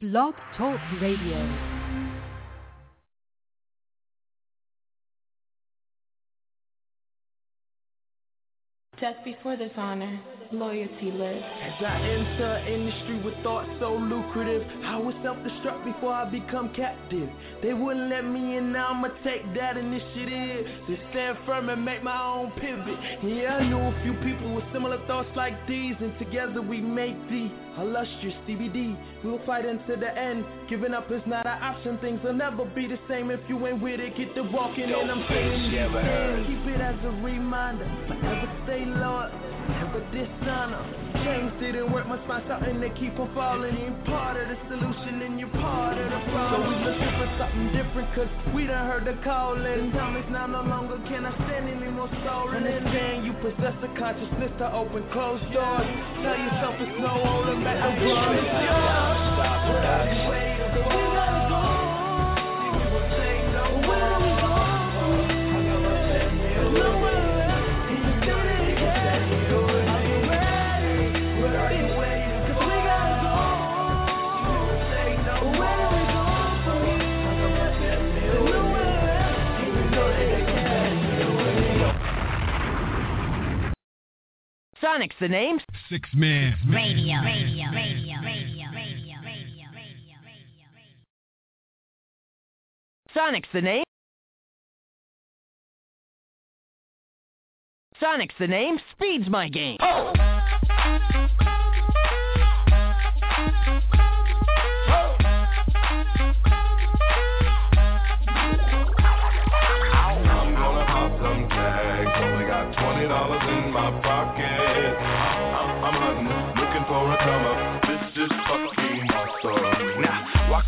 Blog Talk Radio. Just before this honor, loyalty lives. As I enter industry with thoughts so lucrative, I was self-destruct before I become captive. They wouldn't let me in, now I'ma take that initiative to stand firm and make my own pivot. Yeah, I knew a few people with similar thoughts like these, and together we make the illustrious CBD. We will fight until the end. Giving up is not an option. Things will never be the same if you ain't with it. Get the walking, and I'm saying. Keep it as a reminder. Forever stay loyal, never dishonor. Change didn't work, must find something they keep on falling. You ain't part of the solution, and you're part of the problem. So we looking for something different, cause we done heard the calling. Time is now no longer can I stand any anymore stolen. Understand you possess a consciousness to open closed doors. Tell yourself it's no holding back. I'm Sonic's the name. Six man. Radio, radio, radio, radio, radio, radio, radio, radio. Sonic's the name. Sonic's the name. Speed's my game. I'm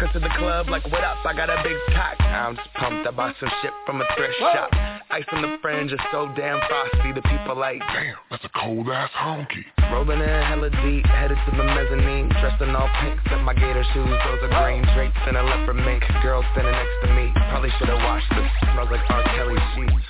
walk into the club like, what up? I got a big cock. I'm just pumped. I bought some shit from a thrift shop. Ice on the fringe is so damn frosty. The people like, Damn, that's a cold ass honky. rolling in hella deep, headed to the mezzanine. Dressed in all pink, set my gator shoes. Those are green drapes and a leopard mink. Girl standing next to me. Probably should have washed this. Smells like R. Kelly sheets.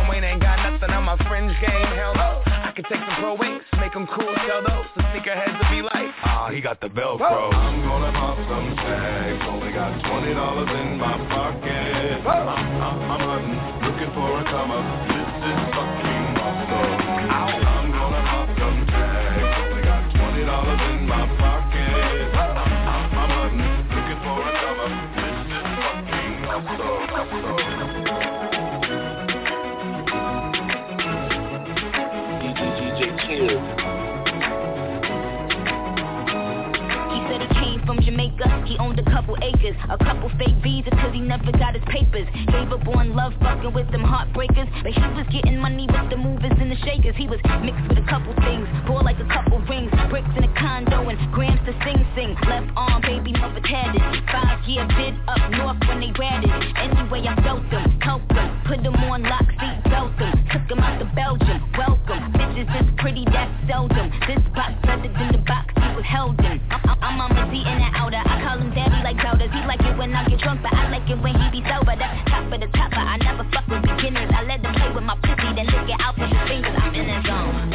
Wayne ain't got nothing on my fringe game. Hell no. I can take some pro wings, make them cool, sell those. The sneakerheads will be like, ah, he got the Velcro. I'm gonna pop some tags. Only got twenty dollars in my pocket. I'm, I'm, I'm hunting, looking for a come up. This is fucking awesome. I'm gonna pop some tags. Only got twenty dollars in my pocket. I'm, I'm, I'm hunting, looking for a come up. This is fucking awesome. He from Jamaica, he owned a couple acres, a couple fake visas cause he never got his papers. Gave up on love fucking with them heartbreakers, but he was getting money with the movers and the shakers. He was mixed with a couple things, bore like a couple rings, bricks in a condo and grams to sing sing. Left arm, baby mother tatted, five year bid up north when they ratted. Anyway, I felt them, helped them, put them on lock, seat belt them, took them out to Belgium. Welcome, bitches this pretty, that's seldom. This box better than the box he was held in. I'm, I'm, I'm on seat the. I call him daddy like doubters. He like it when I get drunk, but I like it when he be sober. That's top of the top, but I never fuck with beginners. I let them play with my pussy, then lick it out with his fingers. I'm in his zone.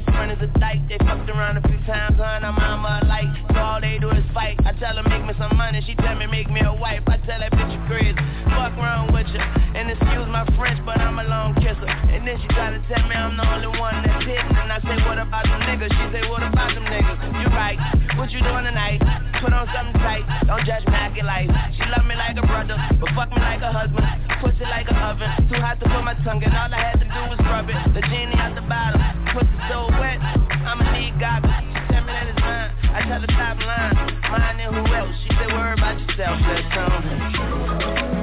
left is a dyke. They fucked around a few times, and her mama alike. So all they do is fight. I tell her make me some money, she tell me make me a wife. I tell that bitch you crazy. Fuck wrong with you. And excuse my French, but I'm a long kisser. And then she try to tell me I'm the only one that's hitting. And I say, what about them niggas? She say, what about them niggas? You right. what you doing tonight? Put on something tight, don't judge me, I life. She love me like a brother, but fuck me like a husband. Pussy like an oven, too hot to put my tongue in. All I had to do was rub it. The genie out the bottom, pussy so wet, I'ma need goggles. She tell me that mine, I tell the top line, mine and who else? She said, worry about yourself, let's come.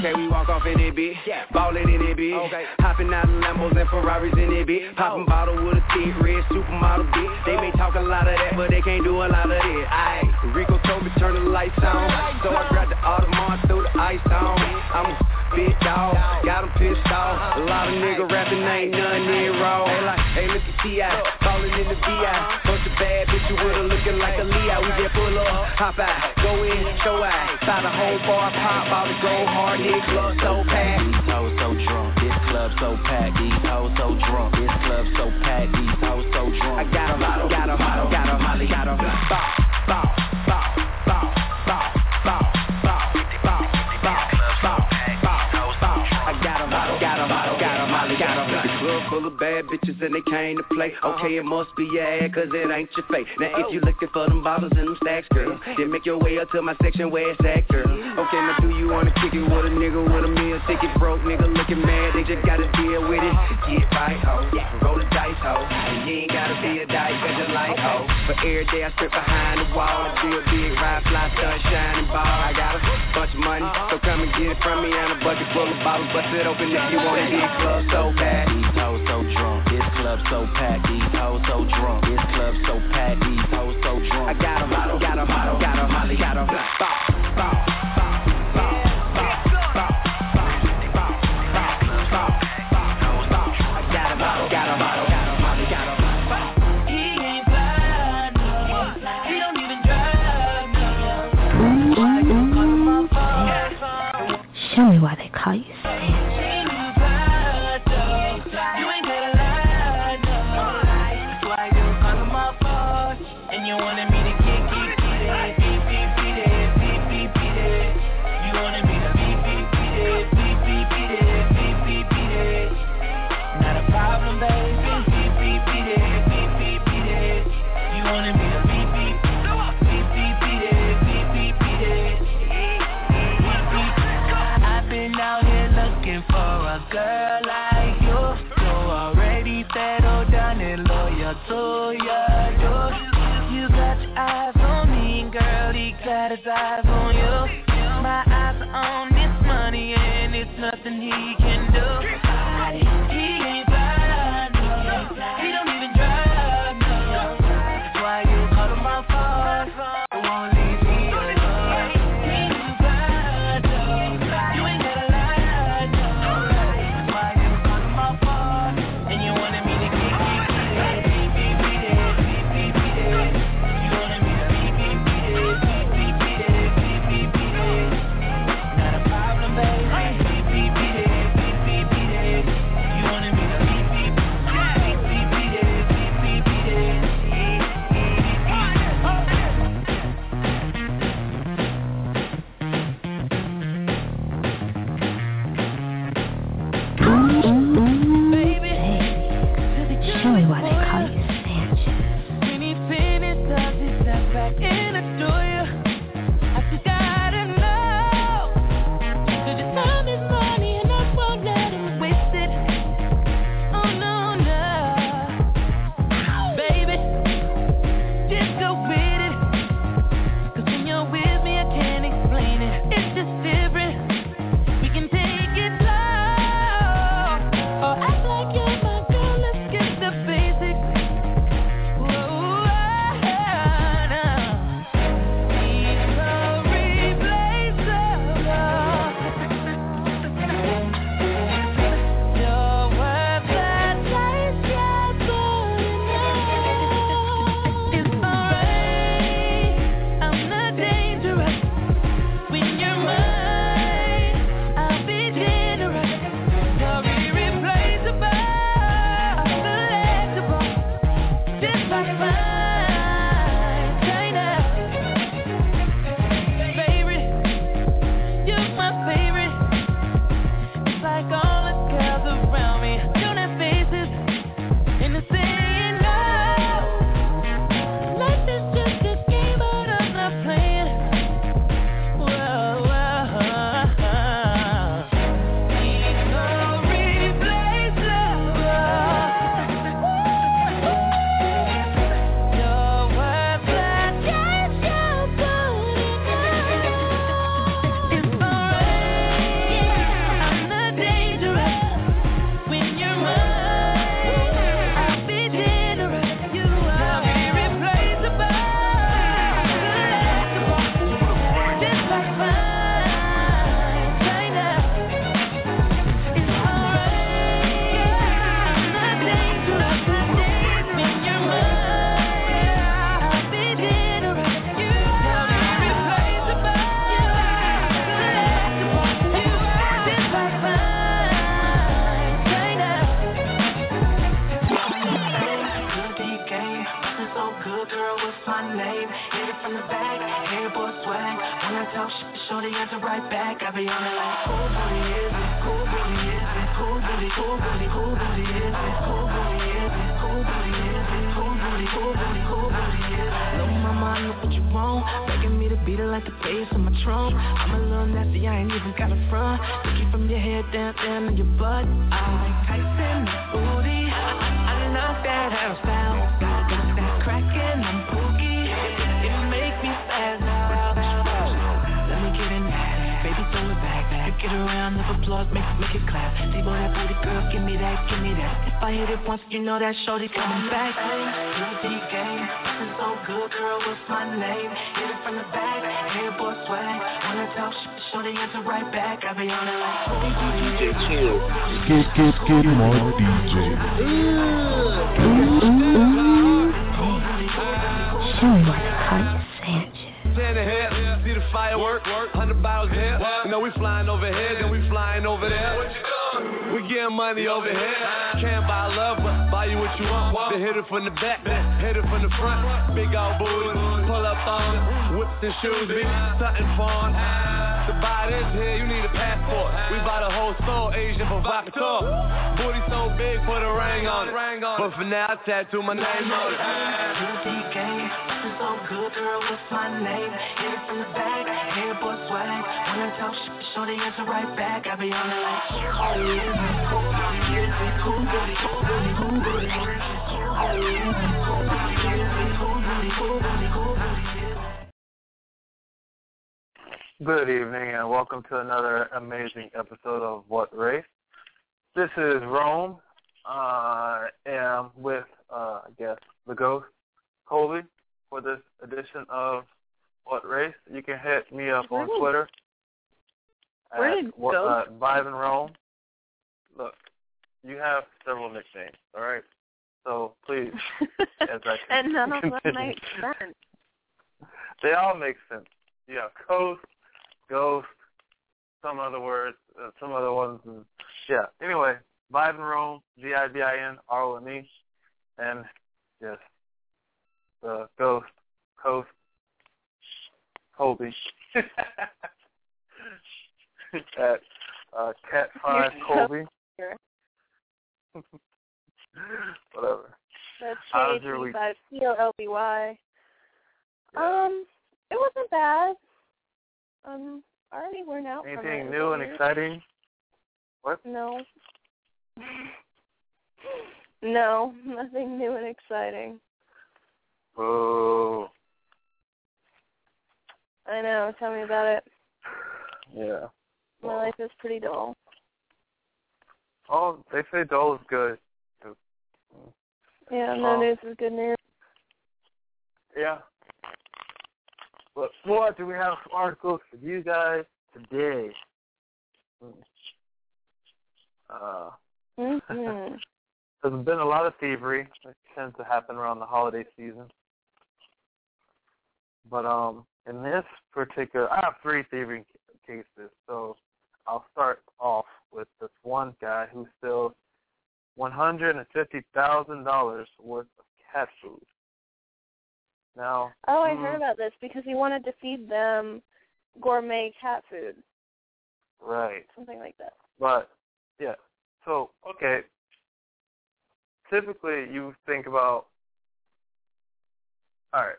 Okay, we walk off in it, bitch. Yeah. Ballin' in it, bitch. Okay. Hopping out of Lambos and Ferraris in it, bitch. Poppin' bottle with a thick red supermodel, bitch. They may talk a lot of that, but they can't do a lot of it. Aight. Rico told me turn the lights on, so I grabbed the Audemars, threw the ice on. I'm big dog, got him pissed off. A lot of nigga rapping, ain't none near raw. Hey, like, hey, look at T.I., ballin' in the V.I. Bunch of bad bitches with her looking like a Leo. We just pull up, hop out, go in, show out. Side the whole bar, pop out the go hard, hit club so packed. These hoes so drunk, this club so packed. These hoes so drunk, this club so packed. These hoes so drunk. I got 'em, got 'em, got 'em, got 'em, bop, bop. Full of bad bitches and they came to play. Okay, it must be your ad, cause it ain't your fate. Now, if you looking for them bottles and them stacks, girl, then make your way up to my section where it's at, girl. Okay, now do you wanna kick it with a nigga with a meal ticket? Broke nigga looking mad, they just gotta deal with it. Get right, ho. Roll the dice, ho. And you ain't gotta be a dice, cause you like, ho. But every day I strip behind the wall and feel big, ride, fly, sunshine, and ball. I got a bunch of money, so come and get it from me. And a bucket full of bottles, bust it open if you wanna get club so bad club so packed. These hoes so drunk. This club so packed. These hoes so drunk. I got 'em, got 'em, got 'em, got 'em, got 'em. Bop, bop. Show me why they call you so nothing babe. Hit it from the back, hair boy swag. When I talk shit, shorty answer right back. I be on it like, who booty is it? Who booty is it? Who booty? who booty? who booty is it? Who booty is it? Who booty? is it? Who booty? who booty who really is it? Look, my mind, know what you want. Begging me to beat her like the bass on my trunk. I'm a little nasty, I ain't even got a front. Looking from your head down, down to your butt. I like Tyson, booty. I, I, I knock that house. Around, never applause, make, make it clap. See-boy, that booty girl, give me that, give me that. If I hit it once, you know that shorty coming back. Hey, guilty game. This is so good, girl, what's my name? Hit it from the back, hair boy swag. Wanna talk shit, shorty answer right back. I be on it like, DJ Chill. Skid, skid, skid, more DJ. Show me why they call you Standing here, see the firework, hundred bottles here. You know we flying over here, then we flying over there. We getting money over here. Can't buy love, but buy you what you want. They hit it from the back, hit it from the front. Big old booty, pull up on whips and shoes, big something fun. To buy this here, you need a passport. We buy the whole store, Agent Provocateur. Booty so big, put a ring on it. But for now, I tattoo my name on it. So good, girl, what's my name? Hit it from the back, hair boy swag. Talk shit, shorty answer right back. I be on oh yeah, yeah. Oh yeah, yeah. Good evening and welcome to another amazing episode of What Race. This is Rome. I am with, uh, I guess, the ghost, Colby, for this edition of What Race. You can hit me up on did- Twitter where at did uh, Vibin Rome. Look, you have several nicknames, all right? So please, as I and none of them make sense. They all make sense. You have coast, ghost, some other words, uh, some other ones. And, yeah. Anyway, Vibin Rome, V-I-V-I-N, R-O-M-E, and yes, the ghost, coast, Colby. At uh, Kat Five Colby. Whatever. That's week? by C O L B Y. Um, it wasn't bad. Um, I already worn out. Anything new and exciting? What? No. no, nothing new and exciting. Oh, I know. Tell me about it. yeah. My life is pretty dull. Oh, they say dull is good. Yeah, no Oh. news is good news. Yeah. But what do we have for articles for you guys today? Uh, Mm-hmm. there's been a lot of thievery that tends to happen around the holiday season. But um, in this particular, I have three thievery cases. So I'll start off with this one guy who steals one hundred and fifty thousand dollars worth of cat food. Now, Oh, I mm, heard about this because he wanted to feed them gourmet cat food, right. something like that. But yeah, so okay. Typically, you think about all right,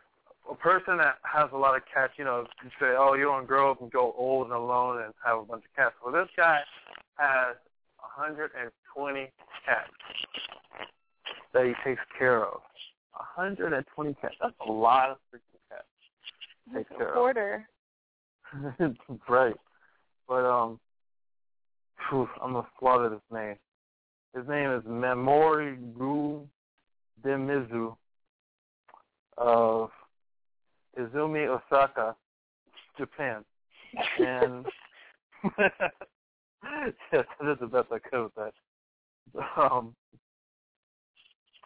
a person that has a lot of cats. You know, you say, oh, you to grow up and go old and alone and have a bunch of cats. Well, this guy has 120 cats that he takes care of. 120 cats. That's a lot of freaking cats. to care a of. right. But um phew, I'm gonna slaughter this name. His name is Memori Gu Demizu of Izumi, Osaka, Japan. And yes, that is the best I could with that. Um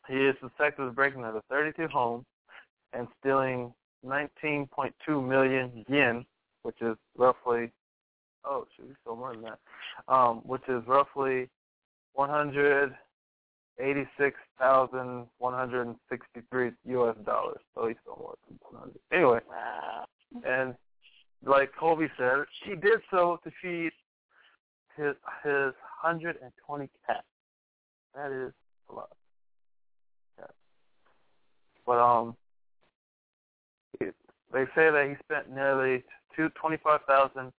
he is suspected of breaking into 32 homes and stealing 19.2 million yen, which is roughly oh, should we still more than that? Um, which is roughly one hundred eighty-six thousand one hundred and sixty-three U.S. dollars. So he's still more than one hundred. Anyway, Wow. and like Colby said, he did so to feed his his 120 cats. That is a lot. Yeah. But um, they say that he spent nearly two twenty five thousand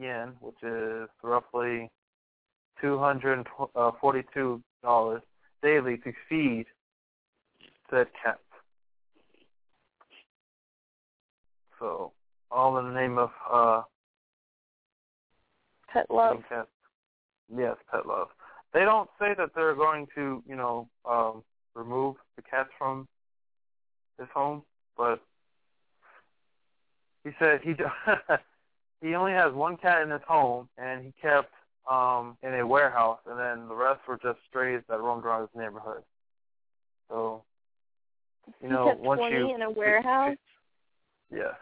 yen, which is roughly two hundred forty two dollars daily to feed said cat. So all in the name of uh pet love. Yes, pet love. They don't say that they're going to, you know, um remove the cats from his home, but he said he he only has one cat in his home, and he kept um in a warehouse, and then the rest were just strays that roamed around his neighborhood. So, you know, he once 20 you in a warehouse. yeah.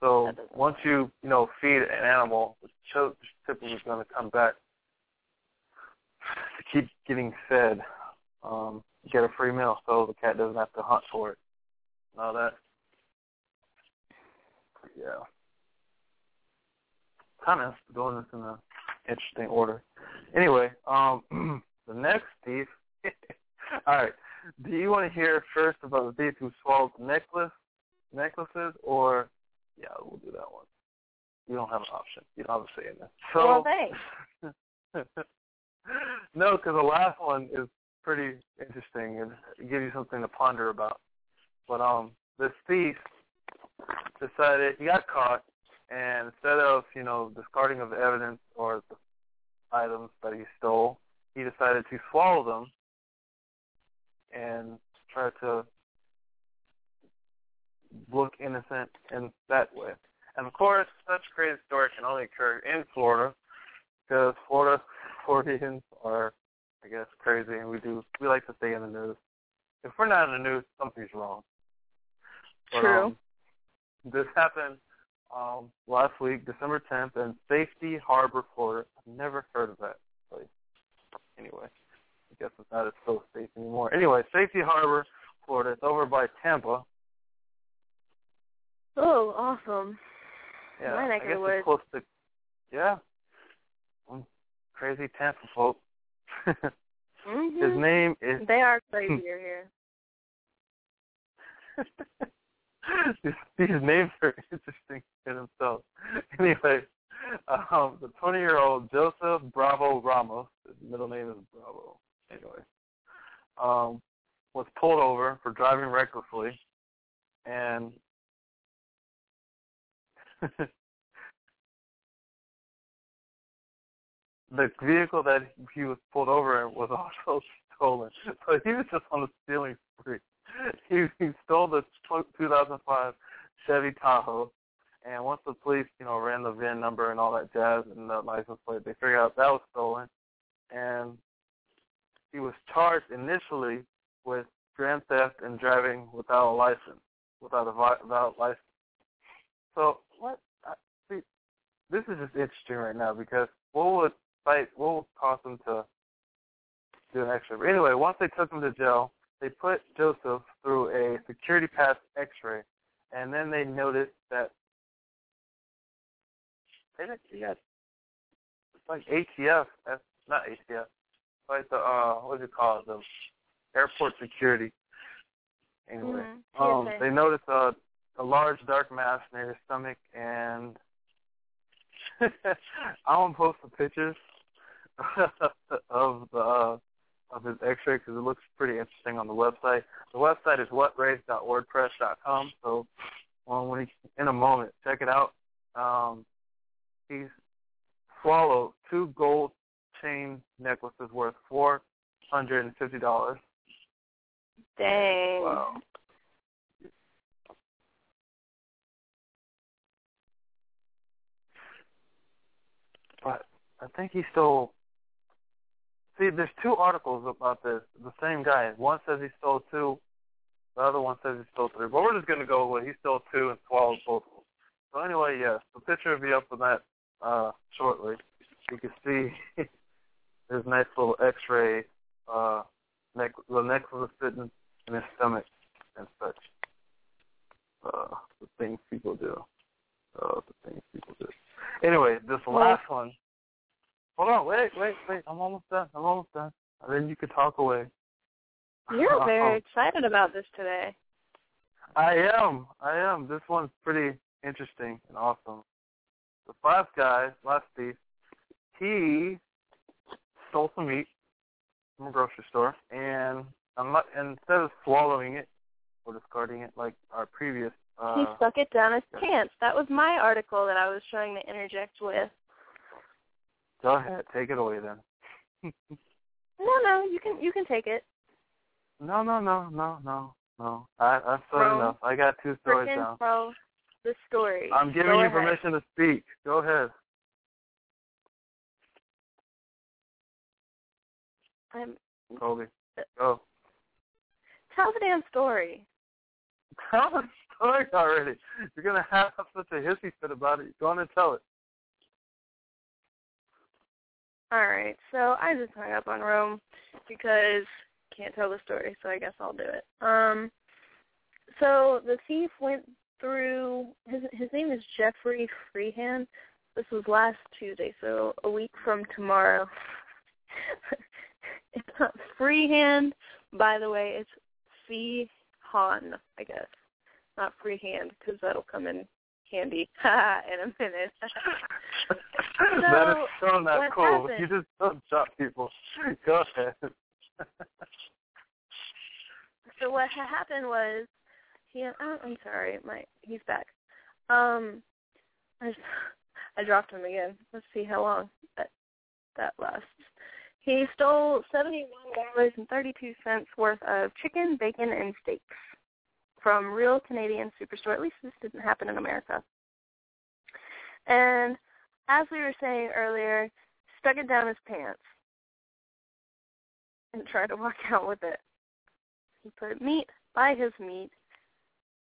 So once you you know feed an animal, it's typically going to come back to keep getting fed. Um, get a free meal, so the cat doesn't have to hunt for it. And all that. Yeah. Kind of going this in an interesting order. Anyway, um, the next thief. all right. Do you want to hear first about the thief who swallowed necklace, necklaces, or yeah, we'll do that one. You don't have an option. You don't have a say in this. So, well, thanks. no, because the last one is pretty interesting and it gives you something to ponder about. But um, this thief decided he got caught, and instead of you know discarding of the evidence or the items that he stole, he decided to swallow them and try to look innocent in that way. And of course, such crazy story can only occur in Florida because Florida Floridians are, I guess, crazy, and we do we like to stay in the news. If we're not in the news, something's wrong. But, True. Um, this happened um, last week, December 10th, in Safety Harbor, Florida. I've never heard of that place. Anyway, I guess it's not as so safe anymore. Anyway, Safety Harbor, Florida. It's over by Tampa. Oh, awesome. Yeah, My neck I guess it's close to. Yeah, um, crazy Tampa folk. mm-hmm. His name is. They are crazier here. these, names are interesting in themselves. Anyway, um, the 20-year-old Joseph Bravo Ramos, his middle name is Bravo. Anyway, um, was pulled over for driving recklessly, and the vehicle that he was pulled over in was also stolen. So he was just on a stealing spree. He, he stole the 2005 Chevy Tahoe, and once the police, you know, ran the VIN number and all that jazz and the license plate, they figured out that was stolen, and he was charged initially with grand theft and driving without a license, without a valid license. So what? I, see, this is just interesting right now because what would fight? What would cause them to do an X-ray? But anyway, once they took him to jail, they put Joseph through a security pass X-ray, and then they noticed that they they got it's like ATF. That's not ATF. Like the uh, what do you call it? The airport security. Anyway, mm-hmm. um, they noticed a a large dark mass near his stomach, and I want to post the pictures of the uh, of his X-ray because it looks pretty interesting on the website. The website is whatrace.wordpress.com. So, well, when he, in a moment, check it out. Um, he's swallowed two gold chain necklaces worth four hundred and fifty dollars. Dang. Wow. But I think he stole. See, there's two articles about this. The same guy. One says he stole two. The other one says he stole three. But we're just gonna go with he stole two and swallowed both. So anyway, yes, the picture will be up on that uh, shortly. You can see his nice little X-ray. Uh, neck, the necklace was sitting in his stomach and such. Uh, the things people do. Uh, the things people do. Anyway, this last one Hold on, wait, wait, wait. I'm almost done. I'm almost done. And then you could talk away. You're very excited about this today. I am. I am. This one's pretty interesting and awesome. The last guy, last thief, he stole some meat from a grocery store, and instead of swallowing it or discarding it like our previous. Uh, he stuck it down his pants. That was my article that I was trying to interject with. Go ahead, take it away then. No, no, you can you can take it. no, no, no, no, no, no. I I've said enough. I got two stories now. pro, the story. I'm giving Go you ahead. permission to speak. Go ahead. I'm, Kobe. Go. tell the damn story. Tell the story already. You're gonna have such a hissy fit about it. Go on and tell it. All right, so I just hung up on Rome because can't tell the story, so I guess I'll do it. Um, so the thief went through. His his name is Jeffrey Freehand. This was last Tuesday, so a week from tomorrow. it's not freehand, by the way. It's fee han, I guess, not freehand, because that'll come in handy in a minute. that is So, so not cool. happened? You just don't shot people. Go ahead. so what happened was he oh, I'm sorry, my he's back. Um I just, I dropped him again. Let's see how long that that lasts. He stole seventy one dollars and thirty two cents worth of chicken, bacon, and steaks from real Canadian superstore. At least this didn't happen in America. And as we were saying earlier, stuck it down his pants and tried to walk out with it. He put meat by his meat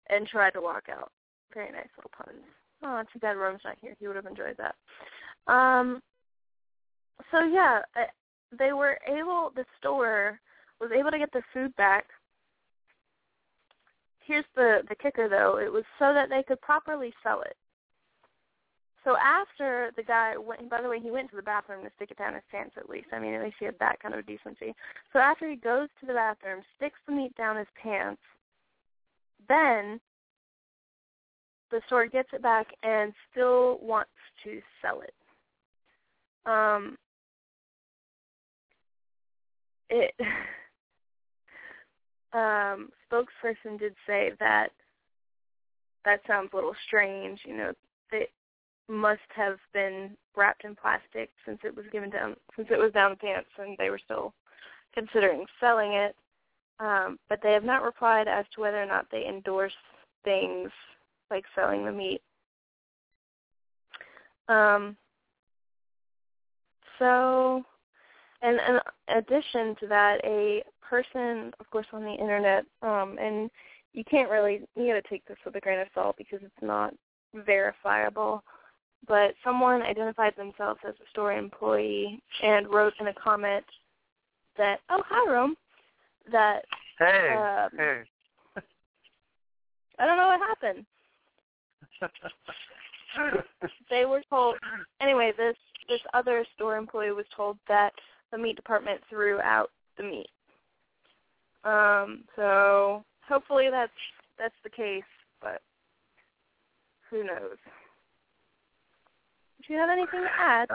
and tried to walk out. Very nice little puns. Oh, too bad Rome's not here. He would have enjoyed that. Um, so yeah, they were able. The store was able to get the food back. Here's the the kicker, though. It was so that they could properly sell it. So after the guy went, by the way, he went to the bathroom to stick it down his pants at least. I mean, at least he had that kind of decency. So after he goes to the bathroom, sticks the meat down his pants, then the store gets it back and still wants to sell it. Um, it um, spokesperson did say that that sounds a little strange. You know, it must have been wrapped in plastic since it was given down since it was down the pants and they were still considering selling it. Um, but they have not replied as to whether or not they endorse things like selling the meat. Um, so, and in addition to that, a person, of course, on the internet, um, and you can't really, you got to take this with a grain of salt because it's not verifiable. But someone identified themselves as a store employee and wrote in a comment that, oh, hi, Rome, that Hey, um, hey. I don't know what happened. they were told anyway this this other store employee was told that the meat department threw out the meat um so hopefully that's that's the case but who knows do you have anything to add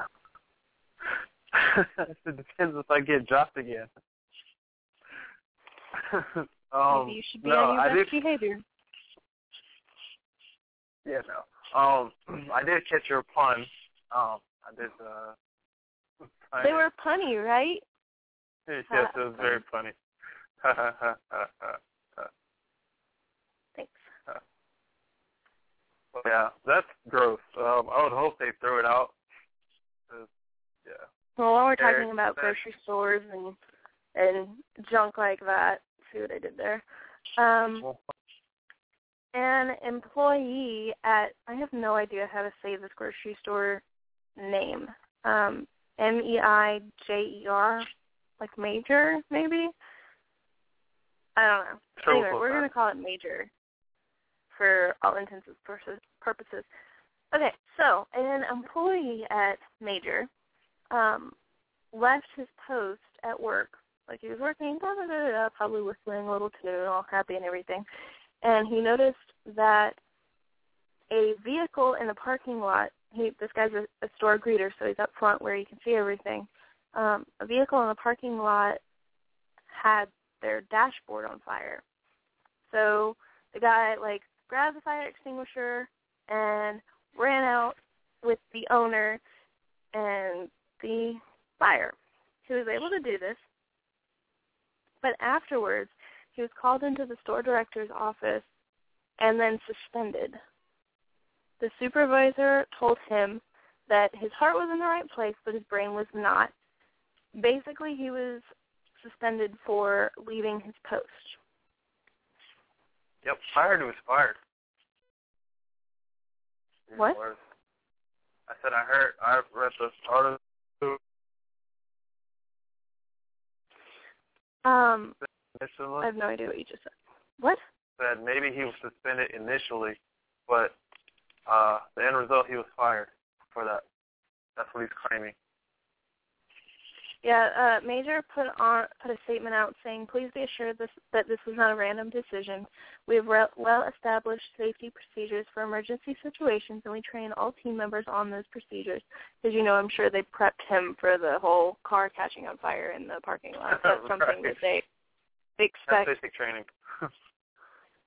it depends if I get dropped again. um, maybe you should be no, on your I best did, behavior Yeah, no. Um, I did catch your pun. Um, I did. Uh, I- they were punny right Yes, yes, it was very funny. Thanks. yeah, that's gross. Um, I would hope they throw it out. Yeah. Well, while we're There- talking about grocery stores and and junk like that, see what I did there. Um, an employee at I have no idea how to say this grocery store name. Um, M E I J E R, like major maybe. I don't know. Anyway, we're gonna call it major for all intents and purposes- purposes. Okay, so an employee at Major um, left his post at work, like he was working, da, da, da, da, probably whistling a little tune, all happy and everything, and he noticed that a vehicle in the parking lot. He, this guy's a, a store greeter, so he's up front where you can see everything. Um, a vehicle in the parking lot had their dashboard on fire. So the guy like grabbed the fire extinguisher and ran out with the owner and the buyer. He was able to do this, but afterwards he was called into the store director's office and then suspended. The supervisor told him that his heart was in the right place, but his brain was not. Basically, he was suspended for leaving his post. Yep, fired was fired. What? I said I heard. I read the article. Um, Initially, I have no idea what you just said. What? said maybe he was suspended initially, but uh, the end result he was fired for that. That's what he's claiming. Yeah, uh, Major put on put a statement out saying, "Please be assured this, that this was not a random decision. We have re- well-established safety procedures for emergency situations, and we train all team members on those procedures. Because you know, I'm sure they prepped him for the whole car catching on fire in the parking lot. That's something that they they expect. That's basic training.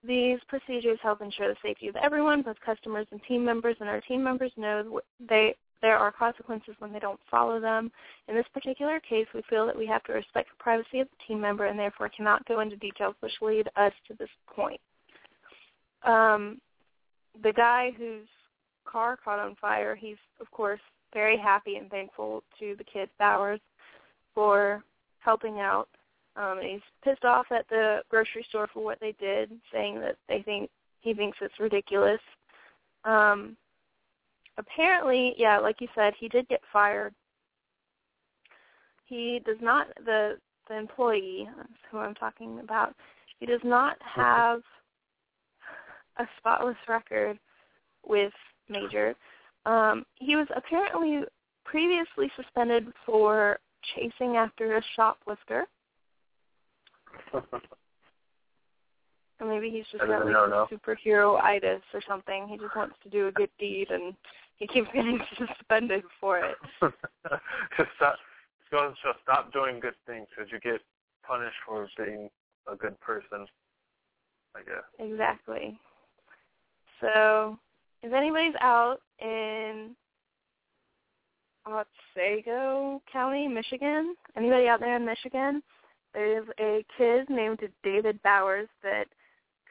These procedures help ensure the safety of everyone, both customers and team members, and our team members know they there are consequences when they don't follow them. In this particular case, we feel that we have to respect the privacy of the team member and therefore cannot go into details which lead us to this point. Um, the guy whose car caught on fire, he's of course very happy and thankful to the kids Bowers for helping out. Um, he's pissed off at the grocery store for what they did, saying that they think he thinks it's ridiculous. Um, apparently, yeah, like you said, he did get fired. He does not the the employee who I'm talking about. He does not have a spotless record with Major. Um, he was apparently previously suspended for chasing after a shoplifter. Or maybe he's just got like know, superhero-itis or something. He just wants to do a good deed and he keeps getting suspended for it. Stop. So, so stop doing good things because you get punished for being a good person. I guess. Exactly. So, if anybody's out in Otsego County, Michigan, anybody out there in Michigan, there's a kid named David Bowers that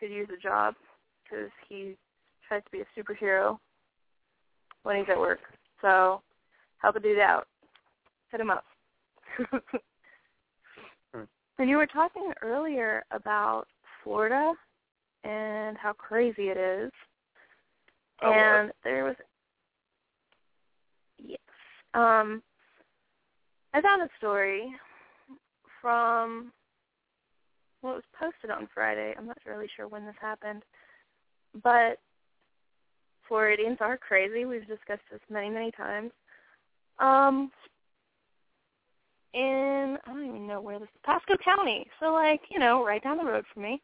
could use a job because he tries to be a superhero when he's at work. So, help a dude out. Hit him up. and you were talking earlier about Florida and how crazy it is. Oh, and what? there was yes. Um I found a story from what was posted on Friday. I'm not really sure when this happened. But Floridians are crazy. We've discussed this many, many times. Um in I don't even know where this is Pasco County. So like, you know, right down the road from me.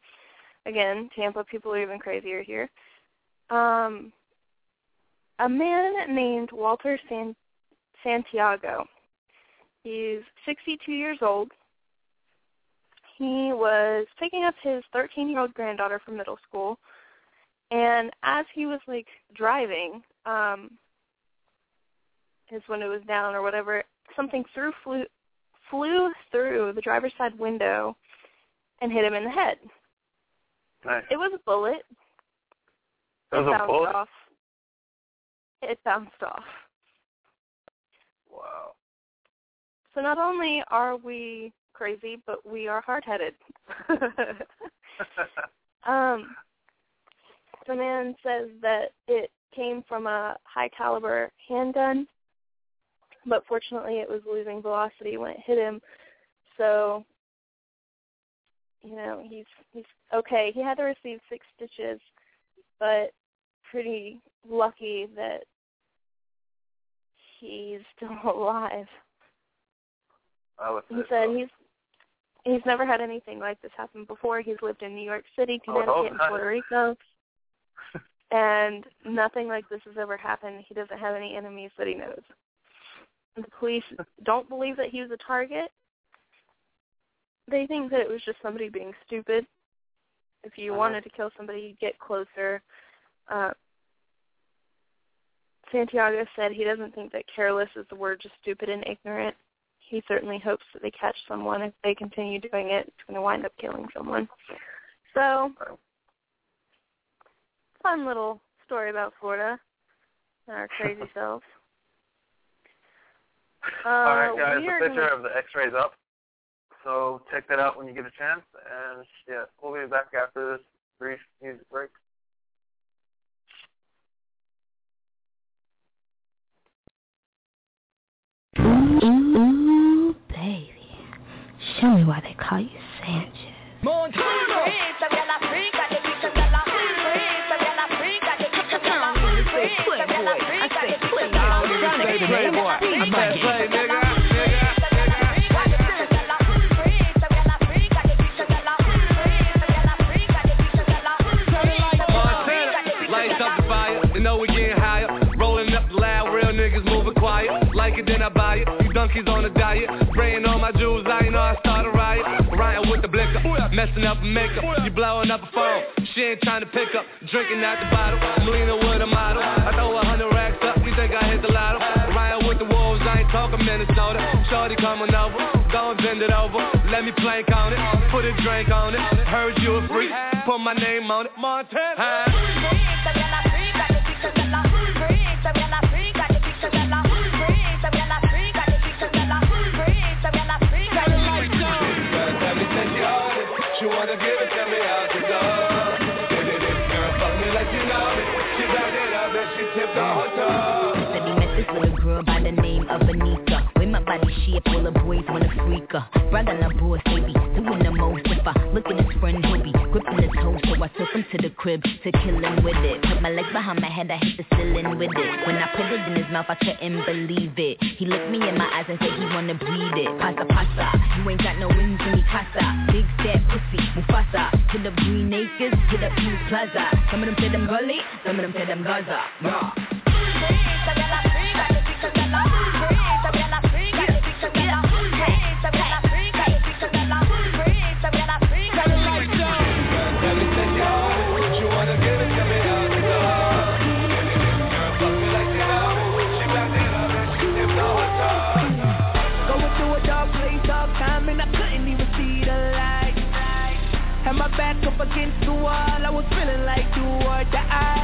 Again, Tampa people are even crazier here. Um a man named Walter San- Santiago. He's 62 years old. He was picking up his 13-year-old granddaughter from middle school, and as he was like driving, um, his window was down or whatever, something through flew flew through the driver's side window and hit him in the head. Nice. It was a bullet. It was it a bounced bullet? off. It bounced off. Wow. So not only are we crazy, but we are hard-headed. um, the man says that it came from a high-caliber handgun, but fortunately it was losing velocity when it hit him. So, you know, he's he's okay. He had to receive six stitches, but pretty lucky that he's still alive. I would He said so. he's he's never had anything like this happen before. He's lived in New York City, hope Connecticut, and. Puerto Rico, and nothing like this has ever happened. He doesn't have any enemies that he knows. The police don't believe that he was a target. They think that it was just somebody being stupid. If you Uh-huh. wanted to kill somebody, you'd get closer. Uh, Santiago said he doesn't think that careless is the word, just stupid and ignorant. He certainly hopes that they catch someone. If they continue doing it, it's going to wind up killing someone. So, fun little story about Florida and our crazy selves. Uh, All right, guys, the picture gonna- of the X-rays up. So check that out when you get a chance. And yeah, we'll be back after this brief music break. Ooh, baby. Show me why they call you Sanchez. Like it, then I buy it. You donkeys on a diet. Spraying all my jewels, I you know I start a riot. Ryan with the blicker, messing up her makeup. You blowing up a phone. She ain't trying to pick up. Drinking out the bottle. I'm leaning with a model. I throw a hundred racks up. You think I hit the lotto? Ryan with the wolves, I ain't talking Minnesota. Shorty coming over. Go and bend it over. Let me plank on it. Put a drink on it. Heard you a freak. Put my name on it. Montana. Girl by the name of Anika. With my body shape, all the boys wanna freak her. Brag on her boss, they doing the most. If I look at his friend, he'll be gripping his toe. So I took him to the crib to kill him with it. Put my legs behind my head, I hit the ceiling with it. When I put it in his mouth, I couldn't believe it. He looked me in my eyes and said he wanna breathe it. Pasta, pasta, you ain't got no wings in me casa. Big fat pussy, Mufasa. Hit up Green Acres, hit up Peace Plaza. Some of them say them gully, some of them say them Gaza. Yeah. Die.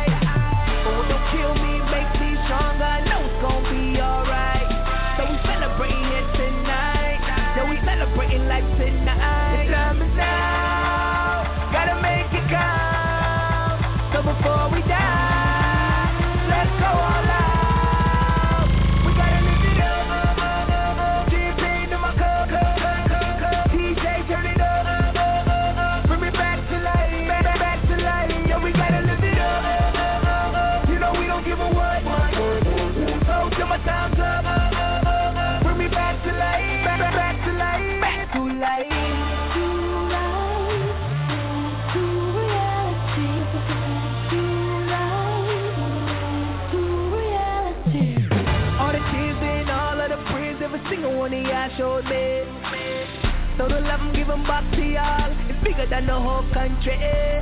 Back to y'all is bigger than the whole country. Eh?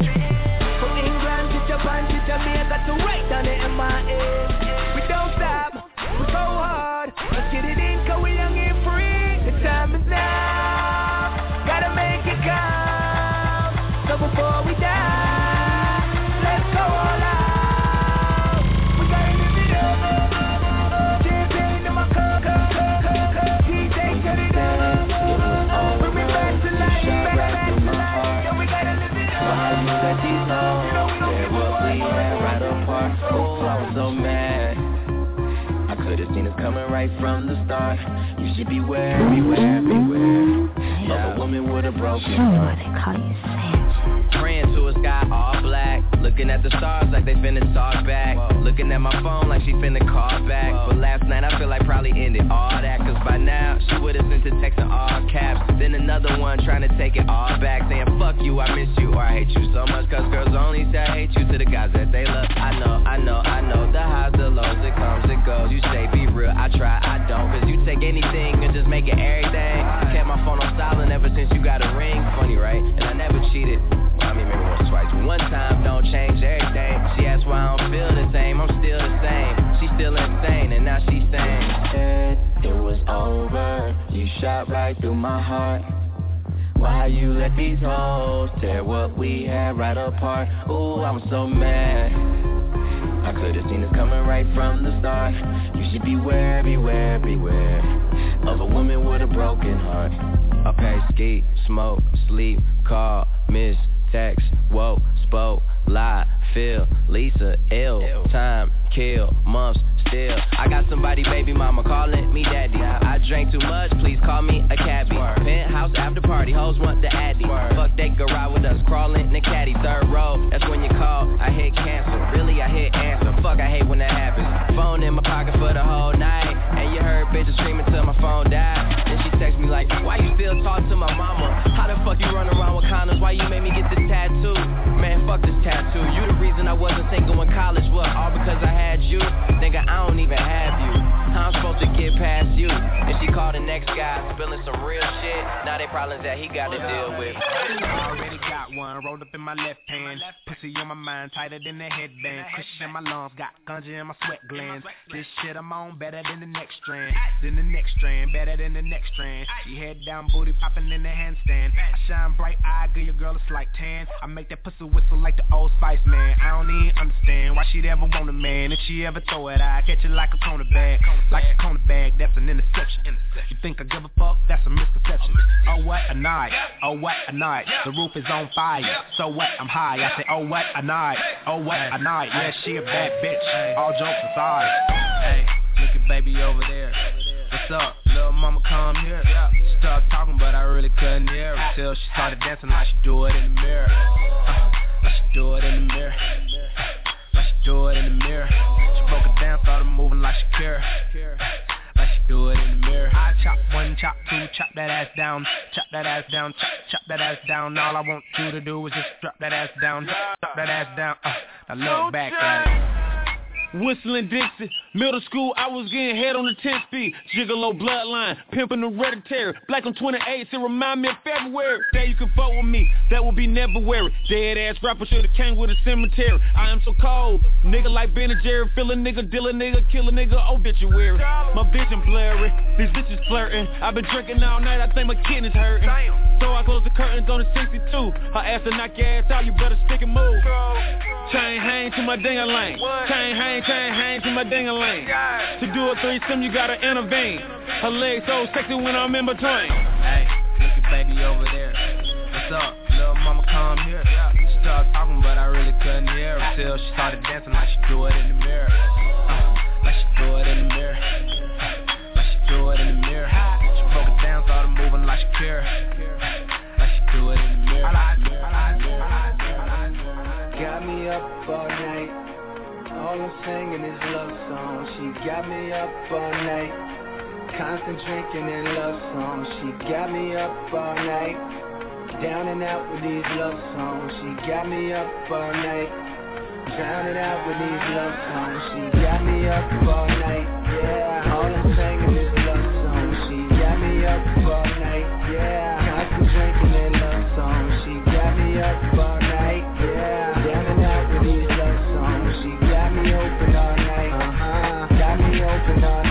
From England to Japan to Jamaica to right down to MIA. We don't stop, we go hard. Let's get it in, cause we young and free. The time is now, gotta make it count. So before we die, so mad. I could have seen it coming right from the start. You should beware, beware, beware. Love a woman with a broken Show me why heart. they call you Sanchez. Praying to a sky all black. Looking at the stars like they finna talk back. Looking at my phone like she finna call back. But last night I feel like probably ended all that. Cause by now she would've sent a text in all caps. Then another one trying to take it all back. Saying fuck you, I miss you, or I hate you so much. Cause girls only say I hate you to the guys that they love. I know, I know, I know. The highs, the lows, it comes, it goes. You say be real, I try, I don't. Cause you take anything and just make it everything. Kept my phone on silent ever since you got a ring. Funny, right? And I never cheated. I mean, maybe once, twice. One time don't change everything. She asked why I don't feel the same. I'm still the same. She's still insane, and now she's saying, it was over. You shot right through my heart. Why you let these hoes tear what we had right apart? Ooh, I'm so mad. I could've seen this coming right from the start. You should beware, beware, beware of a woman with a broken heart. Okay, ski, smoke, sleep, call, miss, text, woke, spoke, lie, feel, Lisa, ill, time, kill, months, still. I got somebody, baby mama, calling me daddy. I drank too much, please call me a cabbie. Penthouse after party, hoes want the addy. Fuck, they go ride with us, crawling in the caddy. Third row, that's when you call. I hit cancel, really I hit answer. Fuck, I hate when that happens. Phone in my pocket for the whole night, and you heard bitches screaming till my phone died. Then she text me like, why you still talk to my mama? How the fuck you run around with condoms? Why you made me get this tattoo? Man, fuck this tattoo. You the reason I wasn't single in college. was All because I had you? Nigga, I don't even have you. I'm supposed to get past you? And she called the next guy, spilling some real shit. Now they problems that he got to deal with. I already got one rolled up in my left hand. Pussy on my mind, tighter than the headband. Cushion in my lungs, got ganja in my sweat glands. This shit I'm on better than the next strand. Than the next strand, better than the next strand. She head down, booty popping in the handstand. I shine bright eye, give your girl a slight tan. I make that pussy whistle like the old Spice man. I don't even understand why she'd ever want a man. If she ever throw it, I catch it like a corner bag. Like a corner bag, that's an interception. You think I give a fuck? That's a misconception. Oh what a night, oh what a night. The roof is on fire. So what? I'm high. I say, oh what a night, oh what a night. Yeah, she a bad bitch. All jokes aside. Hey, look at baby over there. What's up? Little mama come here. She started talking, but I really couldn't hear her till she started dancing like she do it in the mirror. Uh, she do it in the mirror. Uh, do it in the mirror. She broke it down, started moving like she care. Like she do it in the mirror. I chop one, chop two, chop that ass down, chop that ass down, chop, chop that ass down. All I want you to do is just drop that ass down, drop that ass down. Uh, now look back at it. Whistling Dixie, middle school, I was getting head on the 10 speed. Gigolo bloodline, pimping the hereditary. Black on 28, it remind me of February. Day you can fuck with me, that will be never weary. Dead ass rapper should've came with a cemetery. I am so cold, nigga like Ben and Jerry. Fill a nigga, deal a nigga, kill a nigga, obituary. My vision blurry, these bitches flirting. I've been drinking all night, I think my kidneys hurting. So I close the curtains on the 62. Her ass to knock your ass out, you better stick and move. Chain hang to my ding-a-ling. Chain hang, chain hang to my ding-a-ling. To do a threesome, you gotta intervene. Her legs so sexy when I'm in between. Hey, look at baby over there. What's up? Little mama come here. She started talking, but I really couldn't hear her till she started dancing like she do it in the mirror. Uh, like she do it in the mirror. Uh, like she do it in the mirror. She broke it down, started moving like she care. Like she do it in the mirror. Got me up all night. All I'm singing is love songs. She got me up all night. Constant drinking and love songs. She got me up all night. Down and out with these love songs. She got me up all night. Drowning out with these love songs. She got me up all night. Yeah. All I'm singing is love songs. She got me up all night. Yeah. Constant drinking and love songs. She got me up all night. Got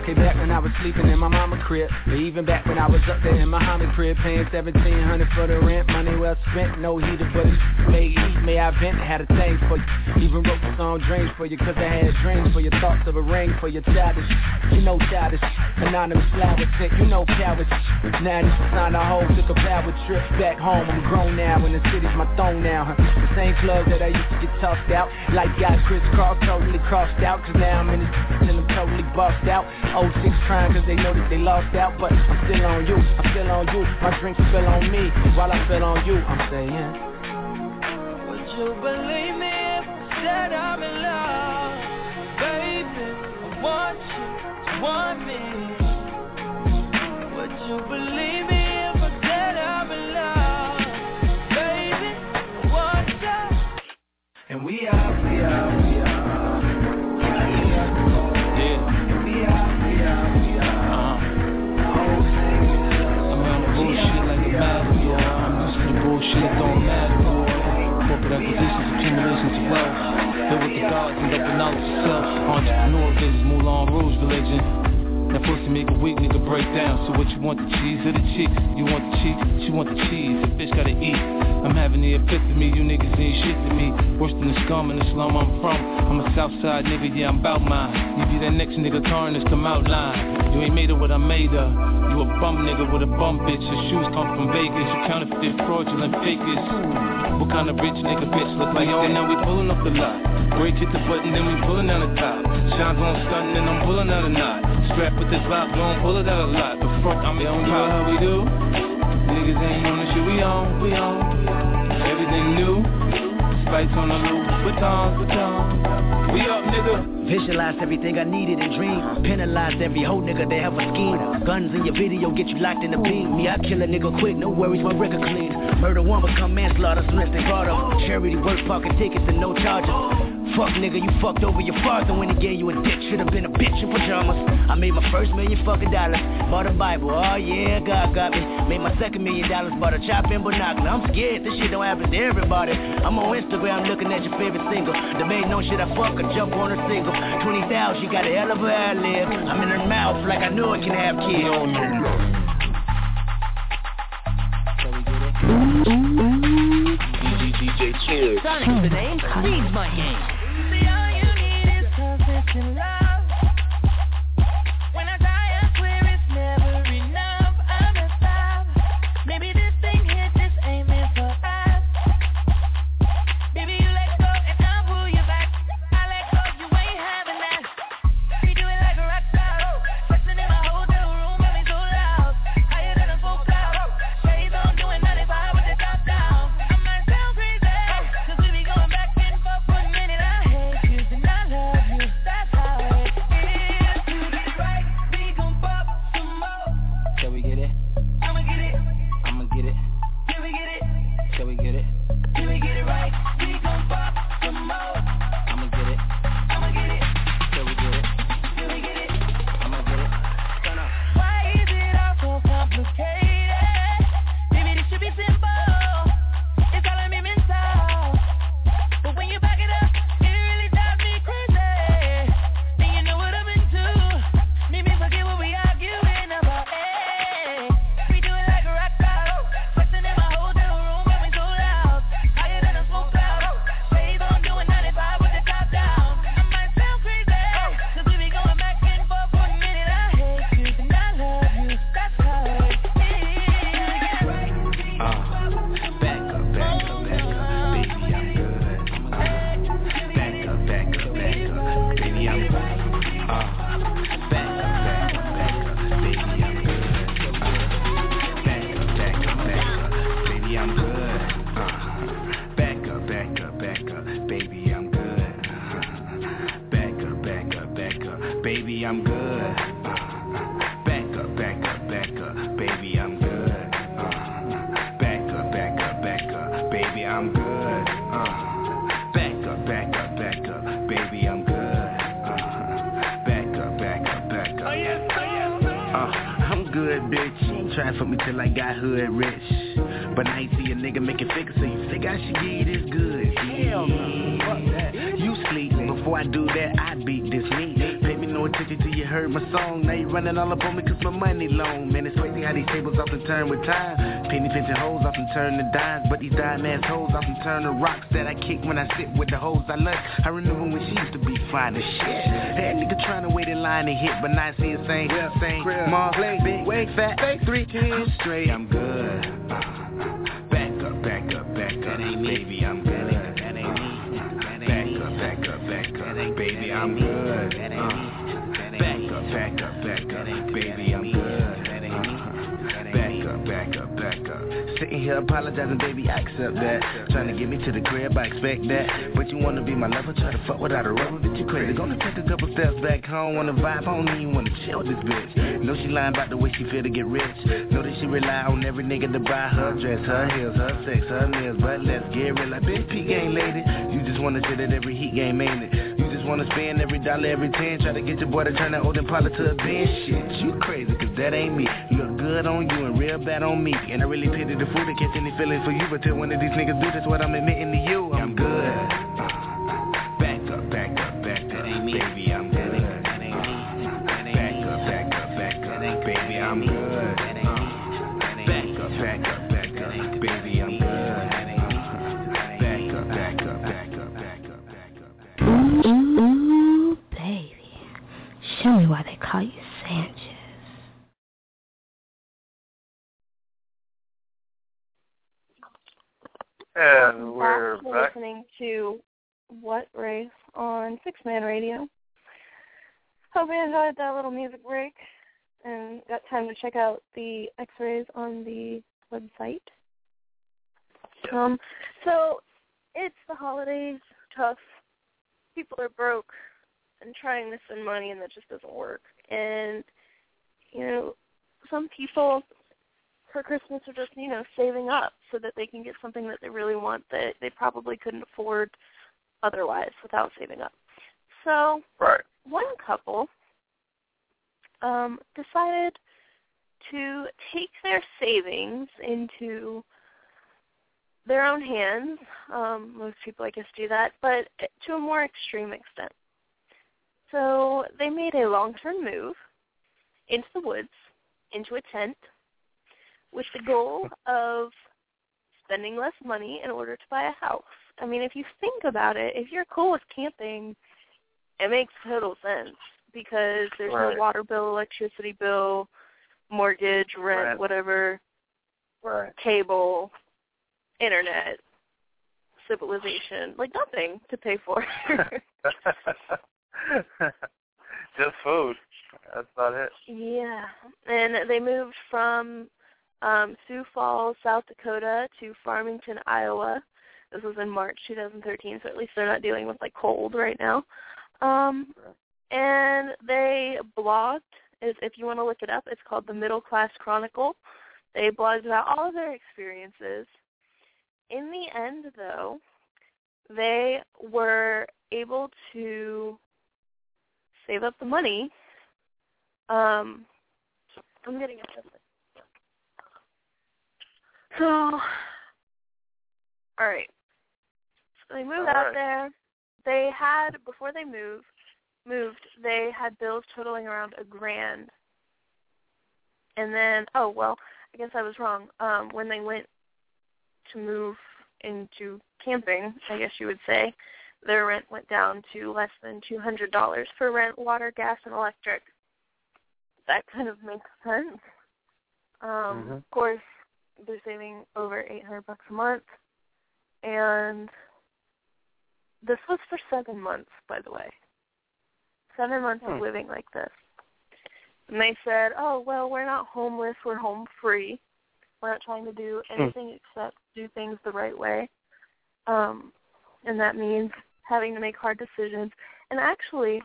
Okay, back when I was sleeping in my mama crib, or even back when I was up there in my homie crib, paying seventeen hundred for the rent, money well spent, no heater, but it's may eat, may I vent, had a thing for you. Even wrote the song Dreams for you, cause I had dreams for your thoughts of a ring for your childish, you know childish, anonymous flower sick, you know cowards. Now this is not a hoe, took a power trip back home, I'm grown now, and the city's my throne now, huh? The same club that I used to get tossed out, like got crisscross, totally crossed out, cause now I'm in this and I'm totally bossed out. 06 trying cause they know that they lost out, but I'm still on you, I'm still on you. My drink spill on me while I spill on you. I'm saying. Would you you believe me if I said I'm in love? Baby, I want you to want me. Would you believe me if I said I'm in love? Baby, I want you. And we out, we out, we out. Used to the bullshit, it don't matter. Corporate acquisitions, accumulations of wealth. Live with the gods and up the knowledge of self. Entrepreneur business, Moulin Rouge religion. That pussy make a weak nigga break down. So what you want, the cheese or the cheek? You want the cheek, she want the cheese. The bitch gotta eat. I'm having the epiphany, you niggas ain't shit to me. Worse than the scum in the slum I'm from. I'm a Southside nigga, yeah, I'm bout mine. You be that next nigga tarn that's come out line. You ain't made of what I made of. You a bum nigga with a bum bitch. Your shoes come from Vegas. You counterfeit, fraudulent, fakers. What kind of rich nigga bitch look like that? Now we pulling up the lot. Break hit the button, then we pulling down the top. Shines on stunting, and I'm pulling out a knot. Strap with this lock, gon' pull it out a lot. But front, I'm on top. how we do. Niggas ain't on the shit we on, we on. Everything new. Spikes on the loop, batons, batons. Nigga. Visualize everything I needed and dreamed. Penalize every whole nigga that have a scheme. Guns in your video get you locked in the beam. Me, I kill a nigga quick, no worries, my record clean. Murder one become manslaughter, so let's brought up. Charity work, pocket tickets and no charges. Fuck nigga, you fucked over your father when he gave you a dick. Should've been a bitch in pajamas. I made my first million fucking dollars. Bought a Bible, oh yeah, God got me. Made my second million dollars, bought a chop in binocular. I'm scared, this shit don't happen to everybody. I'm on Instagram looking at your favorite single. Debate no shit, I fuck her, jump on a single. 20,000, she got a hell of a ad lib. I'm in her mouth like I knew it can have kids. DJ Chill. Sonic the name. Reads my game. Hoes often turn to rocks that I kick when I sit with the hoes I love. I remember when she used to be fine as shit. That nigga trying to wait in line and hit, but not see the same. Same, mom, big, wait, fat, three, I'm straight, I'm good. Back up, back up, back up, baby, I'm good. Back up, back up, back up, baby, I'm good. Here apologizing, baby, I accept that. Trying to get me to the crib, I expect that. But you wanna be my lover, try to fuck without a rubber, bitch, you crazy. Gonna take a couple steps back home, wanna vibe, I don't even wanna chill this bitch. Know she lying about the way she feel to get rich. Know that she rely on every nigga to buy her dress, her heels, her sex, her nails. But let's get real, like bitch, P game lady. You just wanna sit at every heat game, ain't it? Wanna spend every dollar, every ten. Try to get your boy to turn that old Impala to a Benz. Shit, you crazy, cause that ain't me. Look good on you and real bad on me. And I really pity the fool that catch any feelings for you. But till one of these niggas do this, what I'm admitting to you, I'm good. Back up, back up, back up. That ain't me. Baby, And we're back listening to What Race on Six Man Radio. Hope you enjoyed that little music break and got time to check out the X-rays on the website. Um, so it's the holidays, tough. People are broke and trying to spend money, and that just doesn't work. And you know, some people for Christmas are just you know saving up so that they can get something that they really want that they probably couldn't afford otherwise without saving up. So Right. one couple um, decided to take their savings into their own hands. Um, most people, I guess, do that, but to a more extreme extent. So they made a long-term move into the woods, into a tent, with the goal of spending less money in order to buy a house. I mean, if you think about it, if you're cool with camping, it makes total sense because there's Right. no water bill, electricity bill, mortgage, rent, Rent. whatever, Right. cable, internet, civilization, like nothing to pay for. Just food. That's about it. Yeah, and they moved from um, Sioux Falls, South Dakota, to Farmington, Iowa. This was in March 2013, so at least they're not dealing with like cold right now. Um, and they blogged. Is if you want to look it up, it's called the Middle Class Chronicle. They blogged about all of their experiences. In the end, though, they were able to save up the money um, I'm getting a So, all right. So they moved All out right. there. They had before they moved, moved. They had bills totaling around a grand. And then, oh well, I guess I was wrong. Um, when they went to move into camping, I guess you would say, their rent went down to less than two hundred dollars for rent, water, gas, and electric that kind of makes sense. Um, Mhm. Of course, they're saving over eight hundred bucks a month, and this was for seven months, by the way. Seven months Hmm. of living like this, and they said, "Oh well, we're not homeless. We're home free. We're not trying to do anything except do things the right way." Um, and that means having to make hard decisions. And actually,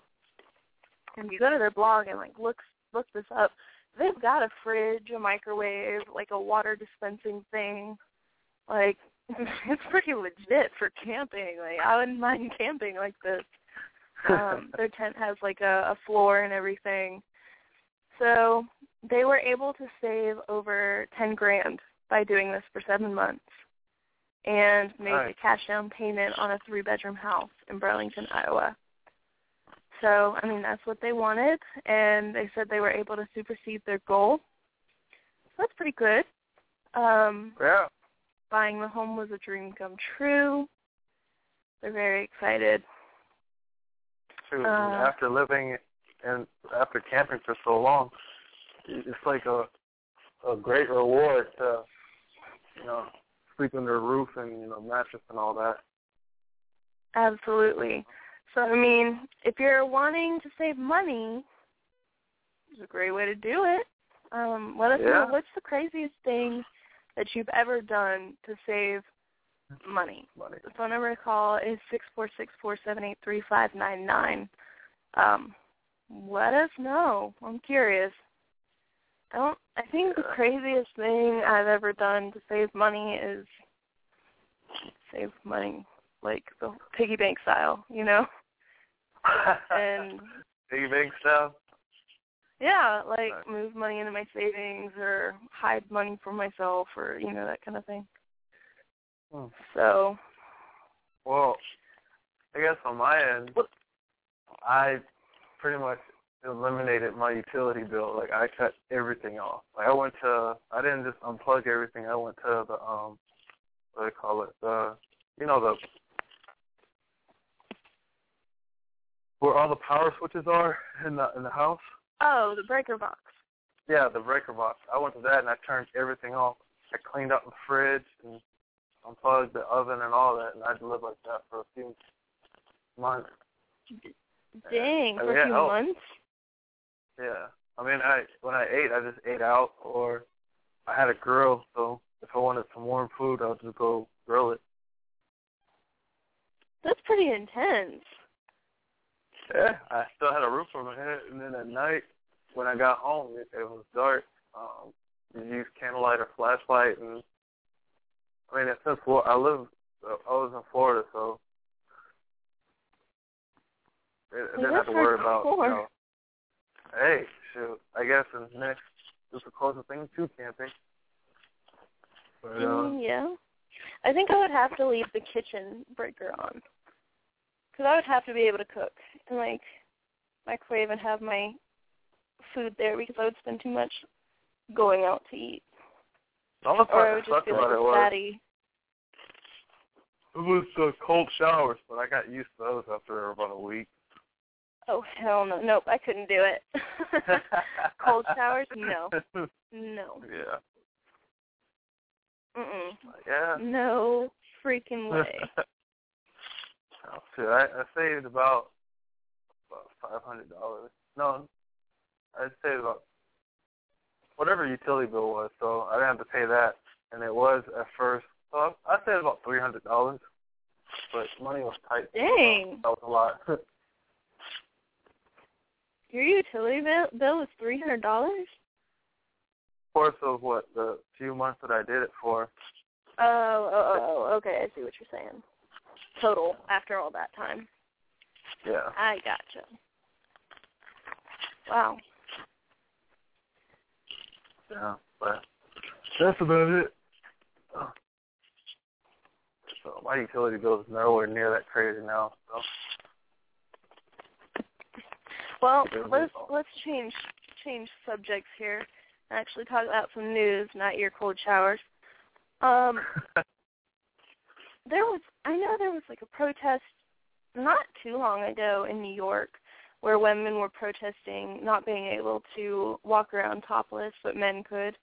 if you go to their blog and like look look this up, they've got a fridge, a microwave, like a water dispensing thing. Like it's pretty legit for camping. Like I wouldn't mind camping like this. Um, their tent has like a, a floor and everything. So they were able to save over ten grand by doing this for seven months and make Nice. a cash down payment on a three bedroom house in Burlington, Iowa. So, I mean, that's what they wanted, and they said they were able to supersede their goal. So that's pretty good. Um, Yeah. buying the home was a dream come true. They're very excited. Too. Uh, after living and after camping for so long, it's like a a great reward to you know sleep under a roof and you know mattress and all that. Absolutely. So, I mean, if you're wanting to save money, it's a great way to do it. Um, let us Yeah. know what's the craziest thing that you've ever done to save money. Money. The phone number to call is six four six four seven eight three five nine nine. Um, let us know. I'm curious. I don't. I think the craziest thing I've ever done to save money is save money like the piggy bank style, you know. And Piggy bank style. yeah, like move money into my savings or hide money for myself or you know that kind of thing. Hmm. So Well, I guess on my end, I pretty much eliminated my utility bill. Like I cut everything off. Like I went to, I didn't just unplug everything. I went to the um, what do they call it? The, you know the, where all the power switches are in the in the house. oh, the breaker box. Yeah, the breaker box. I went to that and I turned everything off. I cleaned out the fridge and unplugged the oven and all that, and I lived like that for a few months. Dang, I for mean, a few helped. months. Yeah. I mean, I when I ate, I just ate out, or I had a grill. So if I wanted some warm food, I'll just go grill it. That's pretty intense. Yeah. I still had a roof over my head, and then at night when I got home, it, it was dark. Um, you use candlelight or flashlight, and I mean, since Flor- I live, I was in Florida, so I I didn't have to worry about. You know, hey, shoot. I guess the next is the closest thing to camping. But, uh, Mm, yeah. I think I would have to leave the kitchen breaker on. Because I would have to be able to cook and, like, microwave and have my food there because I would spend too much going out to eat. the only Or I would just sucked be like about it a fatty. it was the cold showers, but I got used to those after about a week. Oh, hell no. Nope, I couldn't do it. Cold showers? No. No. Yeah. Mm-mm. Yeah. No freaking way. oh, shit, I, I saved about about five hundred dollars. No, I saved about whatever utility bill was, so I didn't have to pay that. And it was at first, so I, I saved about three hundred dollars, but money was tight. Dang. That was a lot. Your utility bill, bill was $300? course of what the few months that I did it for. Oh, oh, oh, oh okay. I see what you're saying. Total after all that time. Yeah. I gotcha. Wow. Yeah, but that's about it. Oh. So my utility bill is nowhere near that crazy now. So Well, let's let's change change subjects here. and Actually, talk about some news, not your cold showers. Um, there was I know there was like a protest not too long ago in New York where women were protesting not being able to walk around topless, but men could,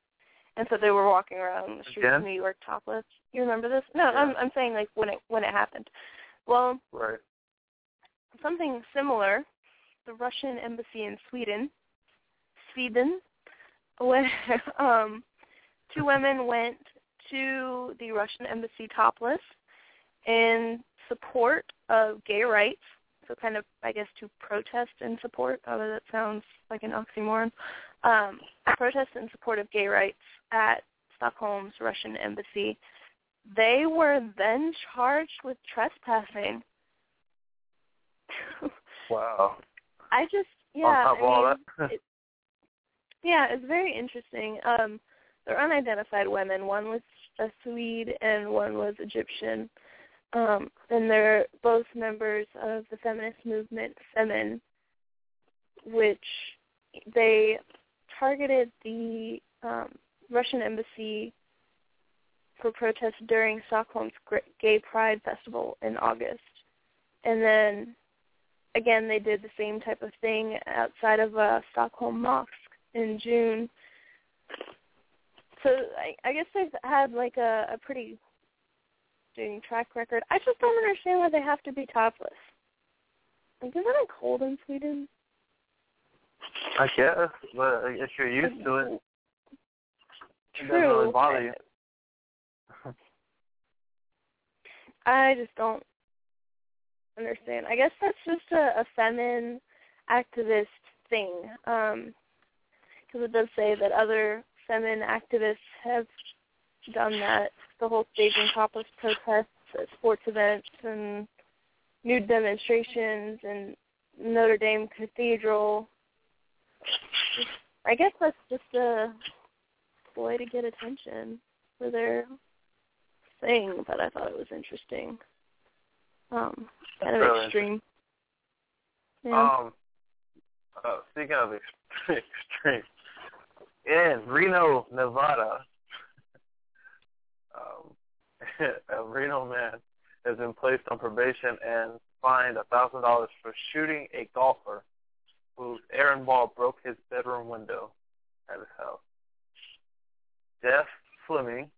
and so they were walking around the streets of New York topless. You remember this? No, I'm I'm saying like when it when it happened. Well, right. something similar, the Russian embassy in Sweden, Sweden, where um, two women went to the Russian embassy topless in support of gay rights. So kind of, I guess, to protest in support. Although that sounds like an oxymoron. Um, protest in support of gay rights at Stockholm's Russian embassy. They were then charged with trespassing. Wow. I just yeah. On top I mean, that. it, yeah, it's very interesting. Um, they're unidentified women. One was a Swede and one was Egyptian. Um, and they're both members of the feminist movement, Femen, which they targeted the um, Russian embassy for protests during Stockholm's Gay Pride Festival in August. And then again, they did the same type of thing outside of a Stockholm mosque in June. So I, I guess they've had like a, a pretty track record. I just don't understand why they have to be topless. Like, isn't it cold in Sweden? I guess, but if you're used to it, True. it doesn't really bother you. I just don't understand. I guess that's just a, a feminine activist thing, because um, it does say that other feminine activists have done that the whole staging topless protests at sports events and nude demonstrations and Notre Dame Cathedral. I guess that's just a way to get attention for their thing, but I thought it was interesting. Um, kind of really extreme. Yeah. Um, uh, speaking of ex- extreme, in Reno, Nevada, a Reno man has been placed on probation and fined a thousand dollars for shooting a golfer whose errand ball broke his bedroom window at his house. Jeff Fleming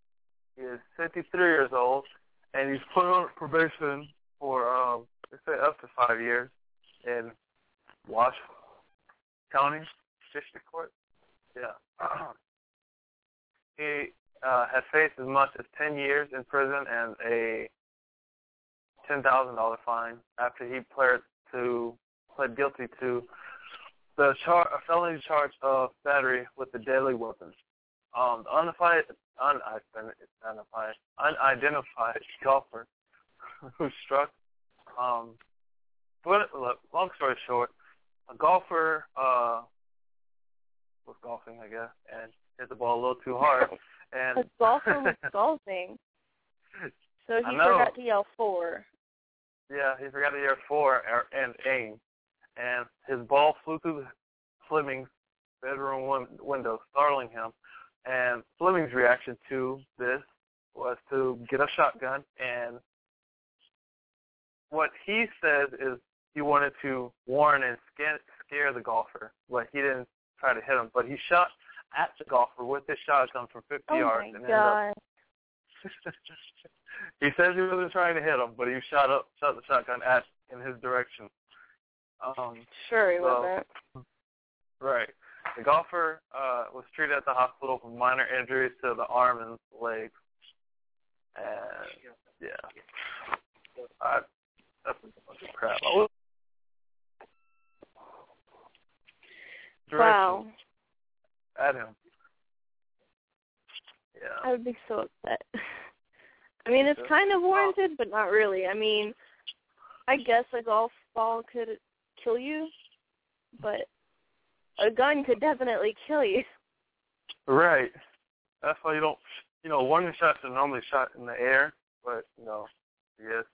he is 53 years old, and he's put on probation for um, they say up to five years in Washoe County District Court. Yeah. he uh, had faced as much as 10 years in prison and a $10,000 fine after he pled to pled guilty to the char- a felony charge of battery with a deadly weapon. Um, the unidentified, unidentified, unidentified golfer who struck. Um, but long story short, a golfer uh, was golfing, I guess, and hit the ball a little too hard. And the golfer was golfing, so he forgot to yell fore. Yeah, he forgot to yell fore er- and aim, and his ball flew through Fleming's bedroom win- window, startling him. And Fleming's reaction to this was to get a shotgun, and what he says is he wanted to warn and scare, scare the golfer, but he didn't try to hit him. But he shot at the golfer with his shotgun from 50 Oh yards, my and up god! he says he wasn't trying to hit him, but he shot up, shot the shotgun at in his direction. Um, Sure he so- wasn't. Right. The golfer uh, was treated at the hospital for minor injuries to the arm and leg. And yeah, I, that's a bunch of crap. Wow, At him. Yeah. I would be so upset. I mean, it's kind of warranted, but not really. I mean, I guess a golf ball could kill you, but a gun could definitely kill you. Right. That's why you don't, you know, warning shots are normally shot in the air, but, you know, yes,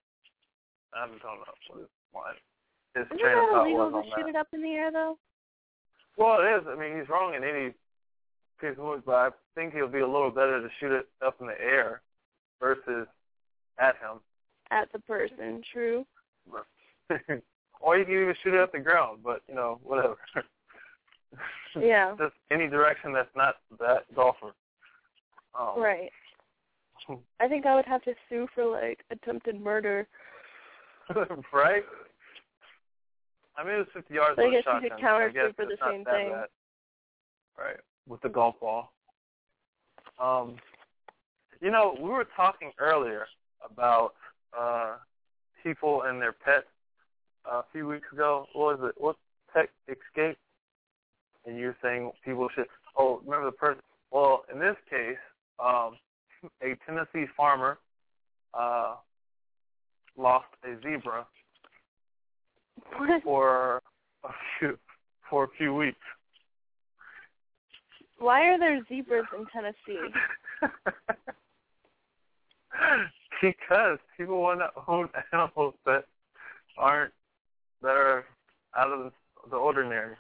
I don't know what why his Isn't train of that illegal to shoot that. it up in the air, though? Well, it is. I mean, he's wrong in any case of but I think it would be a little better to shoot it up in the air versus at him. At the person, true. or you can even shoot it at the ground, but, you know, whatever. Yeah. Just any direction that's not that golfer. Um, Right. I think I would have to sue for like attempted murder. right? I mean, it was 50 yards So I guess you could counter sue for the same thing. bad. Right, with the golf ball. Um, you know, we were talking earlier about uh people and their pets uh, a few weeks ago. What was it? What Tech Escape? And you were saying people should. Oh, remember the person? Well, in this case, um, a Tennessee farmer uh, lost a zebra for a few for a few weeks. Why are there zebras in Tennessee? because people want to own animals that aren't that are out of the ordinary.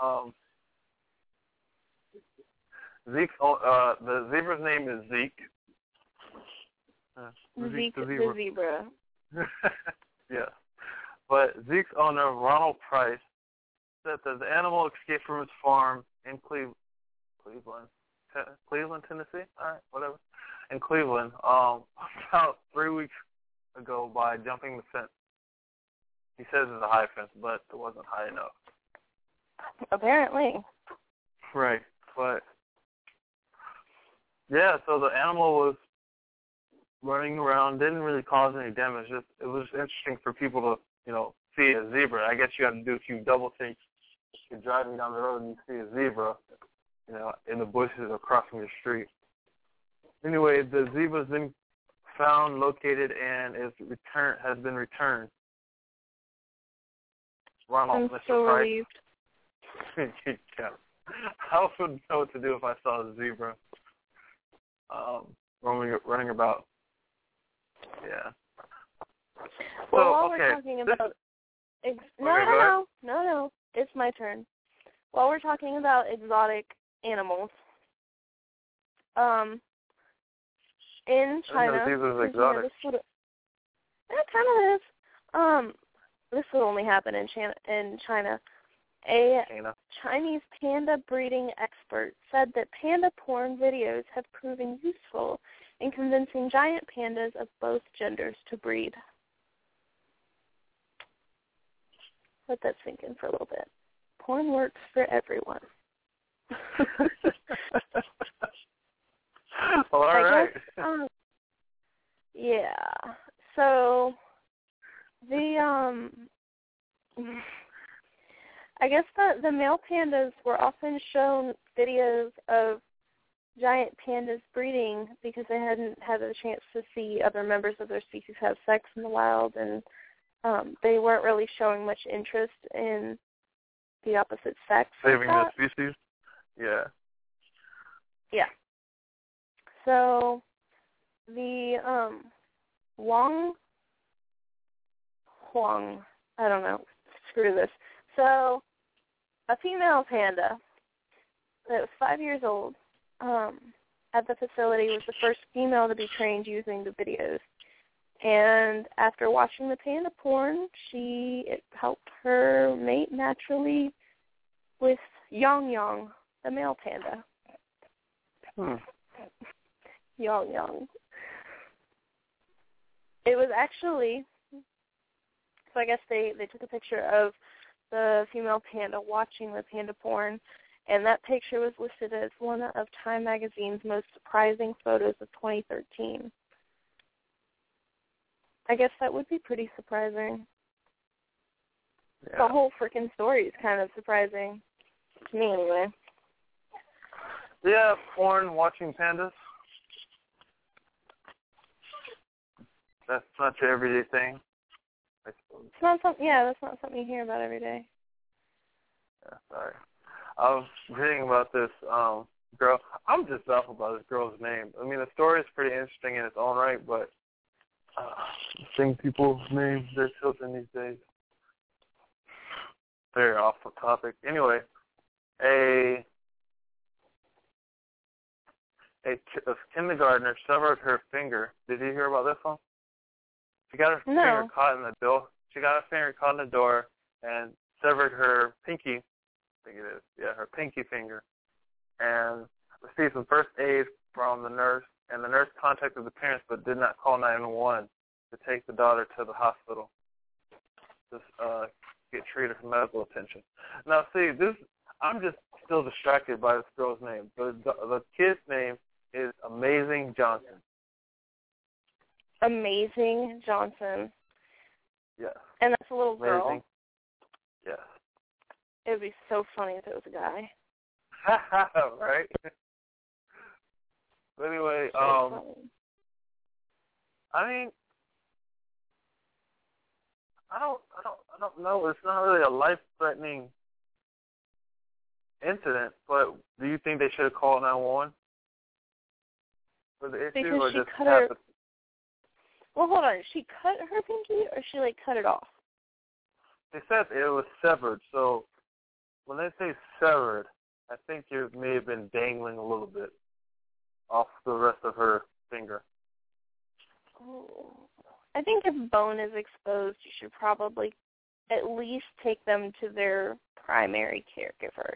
Um, Zeke, oh, uh, the zebra's name is Zeke. Uh, Zeke the the zebra. yeah. But Zeke's owner, Ronald Price, said that the animal escaped from his farm in Cleve- Cleveland, Te- Cleveland, Tennessee. All right, whatever. In Cleveland, um, about three weeks ago by jumping the fence. He says it's a high fence, but it wasn't high enough. Apparently. Right, but yeah, so the animal was running around didn't really cause any damage. Just it was interesting for people to you know see a zebra. I guess you have to do a few double takes. If you're driving down the road and you see a zebra, you know, in the bushes or crossing the street. Anyway, the zebra's been found, located, and is returned has been returned. Ronald, I'm Mr. so Price. relieved. yeah. I wouldn't know what to do if I saw a zebra um, running running about. Yeah. Well, while okay. we're talking about ex- no, Okay, no, no, no, no, it's my turn. While we're talking about exotic animals, um, in I didn't know China, these know, exotic. this would, it kind of is. Um, this would only happen in China. In China, a China. Chinese panda breeding expert said that panda porn videos have proven useful in convincing giant pandas of both genders to breed. Let that sink in for a little bit. Porn works for everyone. All I right. guess, um, yeah. So the um I guess the the male pandas were often shown videos of giant pandas breeding because they hadn't had a chance to see other members of their species have sex in the wild and um they weren't really showing much interest in the opposite sex. Saving the species. Yeah. Yeah. So the um Wang Huang, I don't know. Screw this. So a female panda that was five years old um, at the facility was the first female to be trained using the videos. And after watching the panda porn, she it helped her mate naturally with Yang Yang, the male panda. Hmm. Yang Yang. It was actually so I guess they they took a picture of the female panda watching the panda porn and that picture was listed as one of Time magazine's most surprising photos of 2013. I guess that would be pretty surprising. Yeah. The whole freaking story is kind of surprising to me anyway. Yeah, porn watching pandas. That's not your everyday thing. I suppose. It's not something yeah, that's not something you hear about every day. Yeah, sorry. I was reading about this um girl. I'm just off about this girl's name. I mean, the story is pretty interesting in its own right, but uh, seeing people's names, their children these days, very off the topic. Anyway, a a, a kindergartner severed her finger. Did you hear about this one? She got her No. finger caught in the door. She got her finger caught in the door and severed her pinky. I think it is. Yeah, her pinky finger, and received some first aid from the nurse. And the nurse contacted the parents, but did not call 911 to take the daughter to the hospital to uh, get treated for medical attention. Now, see, this I'm just still distracted by this girl's name. The the, the kid's name is Amazing Johnson. Amazing Johnson. Yes. And that's a little girl. Amazing. Yes. It would be so funny if it was a guy. right. But anyway, So um, funny. I mean, I don't, I don't, I don't know. It's not really a life-threatening incident, but do you think they should have called 911 for the issue, Because or she just cut her- the- Well, hold on. She cut her pinky, or she like cut it off? They said it was severed, so when they say severed, I think it may have been dangling a little bit off the rest of her finger. Oh. I think if bone is exposed, you should probably at least take them to their primary caregiver.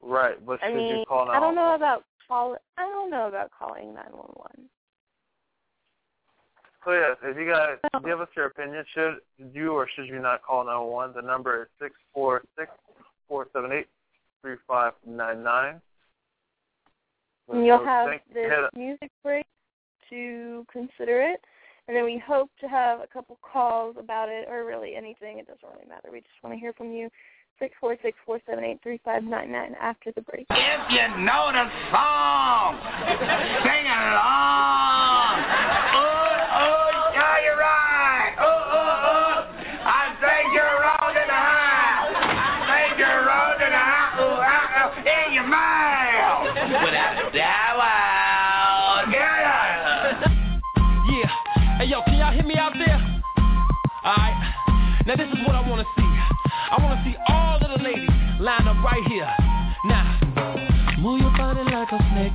Right, but I should mean, you call I don't know about call. I don't know about calling nine one one. So yes, if you guys give us your opinion, should you or should you not call 911? The number is six four six four seven eight three five nine nine. And you'll So have this music break to consider it. And then we hope to have a couple calls about it, or really anything. It doesn't really matter. We just want to hear from you. Six four six four seven eight three five nine nine after the break. If you know the song, sing along.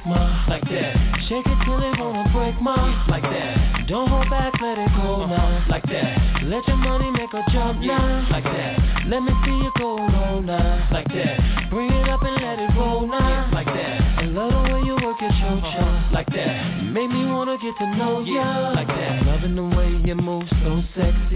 Like that. Shake it till it wanna break, ma, like that. Don't hold back, let it go now, like that. Let your money make a jump now, like that. Let me see you go low now, like that. Bring it up and let it roll now, like that. I love the way you work your cho like that. Make me wanna get to know ya, like that. Loving the way you move so sexy.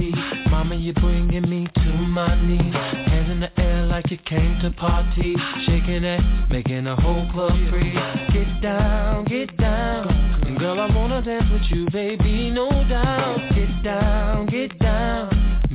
Mama, you're bringing me to my knees. Hands in the air like you came to party. Shaking it, making the whole club free. Get down, get down. Girl, I wanna dance with you, baby, no doubt. Get down, get down.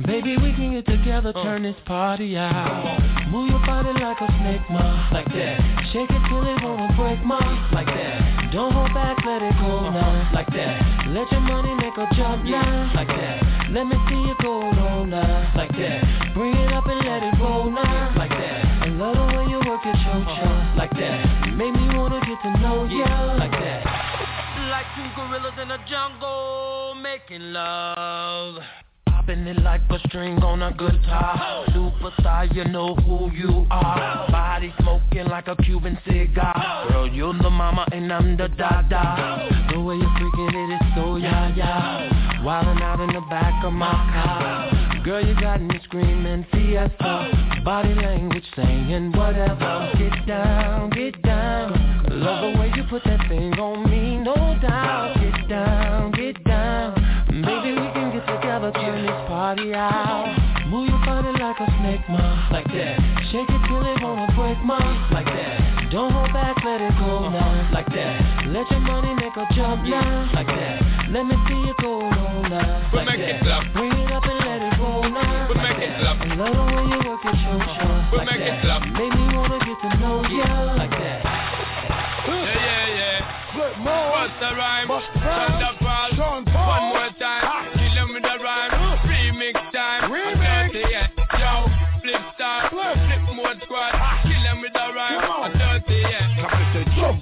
Baby, we can get together, uh. turn this party out. Move your body like a snake, ma, like that. Shake it till it wanna break, ma, like that. Don't hold back, let it go now, like that. Let your money make a jump now, like that. Let me see you go on now, like that. Bring it up and let it roll now, like that. I love the way you work your uh-huh. cho like that. Make me wanna get to know ya, like that. Like two gorillas in a jungle making love. Popping it like a string on a guitar. Superstar, you know who you are. Body smoking like a Cuban cigar. Girl, you're the mama and I'm the dada. The way you're freaking it is so yeah yeah. Wildin' out in the back of my car. Girl, you got me screaming fiesta. Body language saying whatever. Get down, get down. Love the way you put that thing on me, no doubt. Get down, get down. Baby, we can get together, turn this party out. Move your body like a snake, ma, like that. Shake it till it wanna break, ma, like that. Don't hold back, let it go uh-huh. now, like that. Let your money make a jump now, like that. Let me see you go now, like make it. Bring it up and let it roll now, We make it that. I love the way you work your show, show, We make it that. Make me wanna get to know like that. Yeah, yeah, yeah. More. What's the rhyme?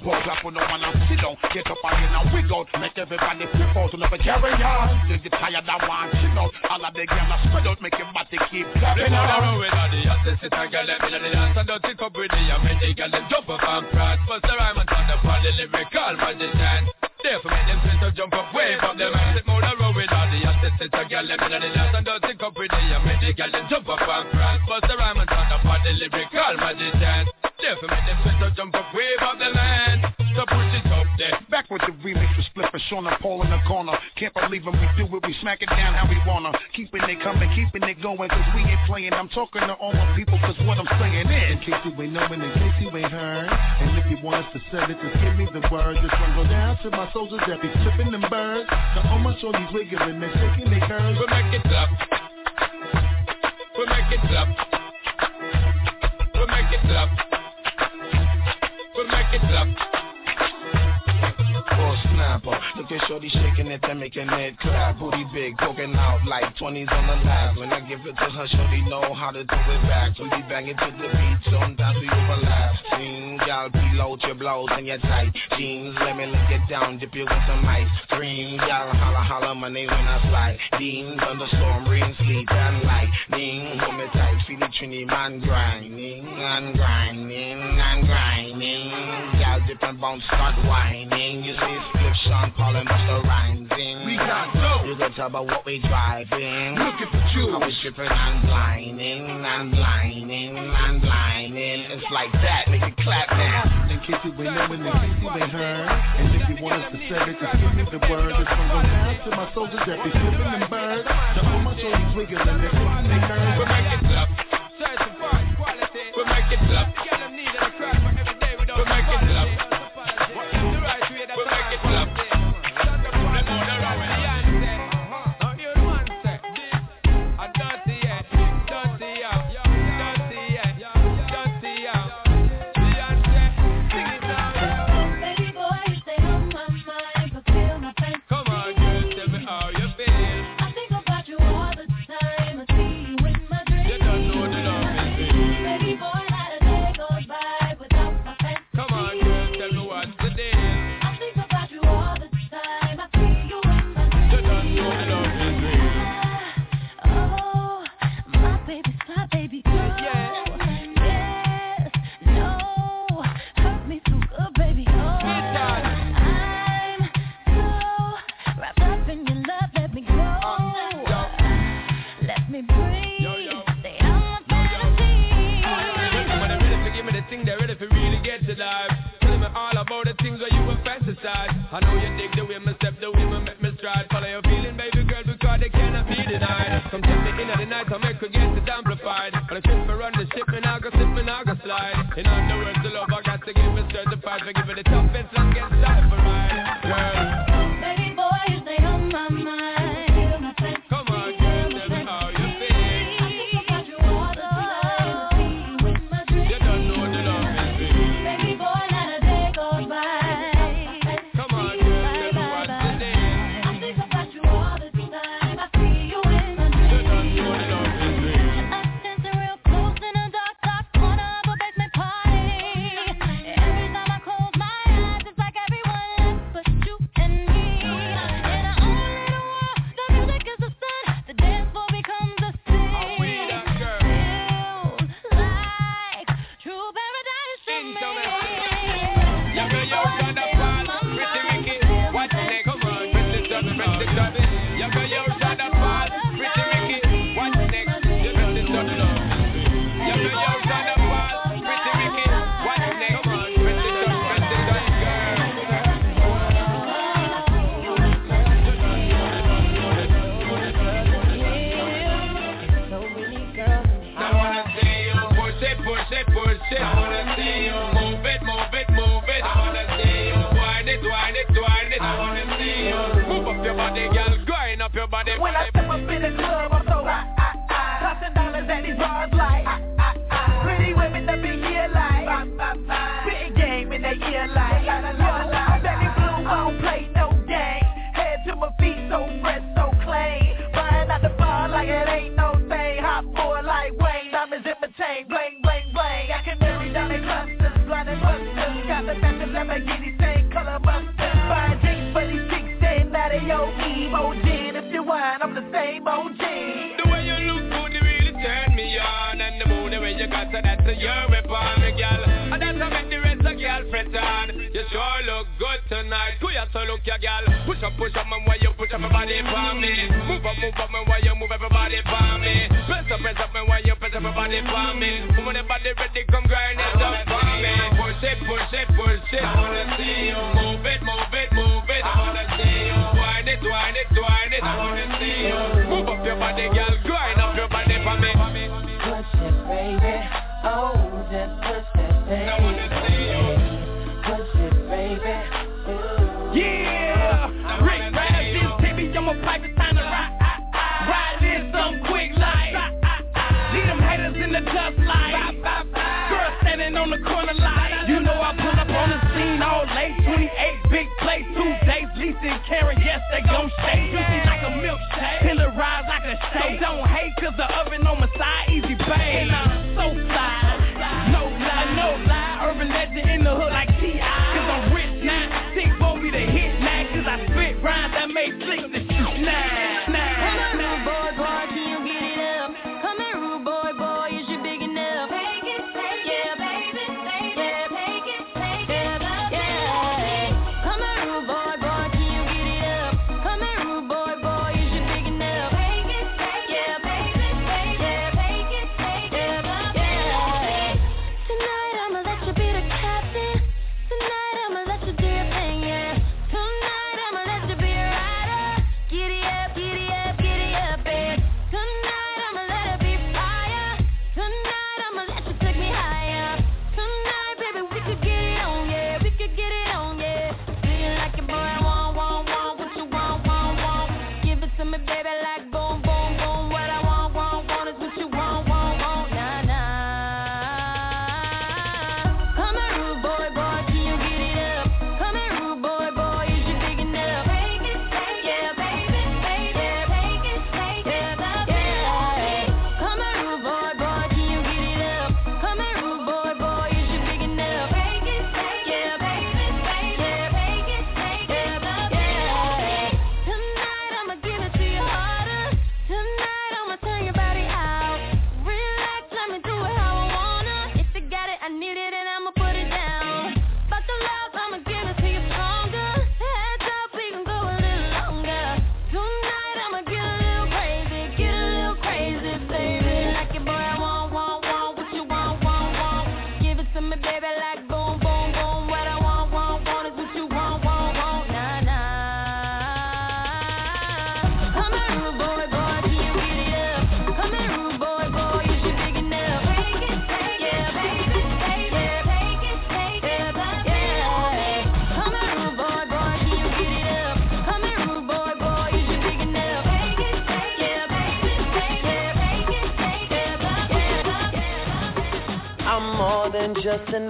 On, up, clap on the one and sit down. Get up and in and wiggle. Make everybody flip out and up and carry on. Till you tired and want chill out. All of the girls are spread out, make your body keep clapping on the with all the hottest sit and girl, let me know the dance and don't take up with the young girl, them jump up and prance. Bust the rhyme and turn up on the lyrical magician. Therefore make them twist up, jump up, wave up them hands. Sit more the road with all the hottest sit and girl, let me know the dance and don't take up with the young men, they girl, them jump up and prance. Bust the rhyme and turn up on the lyrical magician. Therefore make them twist up, jump up, wave up them with the remix with Spliff and Sean and Paul in the corner. Can't believe when we do it, we smack it down how we wanna. Keeping it coming, keeping it going, cause we ain't playing. I'm talking to all my people, cause what I'm saying is. In case you ain't knowing, in case you ain't heard. And if you want us to sell it, just give me the word. This one go down to my soldiers that be flipping them birds. To all my shorties wiggling and shaking their curves. We make it clap. We make it clap. We make it clap. Look at shorty shaking it and making it clap. Booty big, poking out like 20s on the lap. When I give it to her, shorty know how to do it back. We be banging to the beat, sometimes we overlap. Sing, y'all reload your blows and your tight jeans. Let me lick it down, dip you with some ice. cream. y'all holla holla my name when I slide. Dean, thunderstorm, rain, sleet, and lightning. Hold me tight, feel the trini man grinding and grinding and grinding. Y'all dip and bounce, start whining. You see Flip, Sean Paul Rhymes in. We got dope. You can tell by what we driving. Looking for you. How we shipping and blinding and blinding and blinding. It's like that, make it clap now. In case you ain't knowing, in case you ain't heard. And if you want us to sell it, just give me the word. This one goes down to my soldiers that be flipping them birds. To all my wiggling and shaking their curves. We make it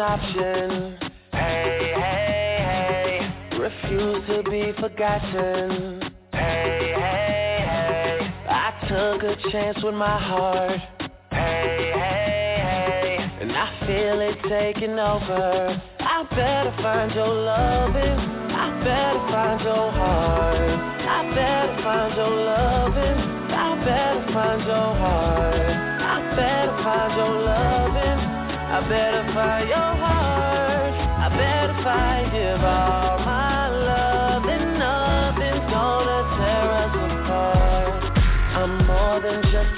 option.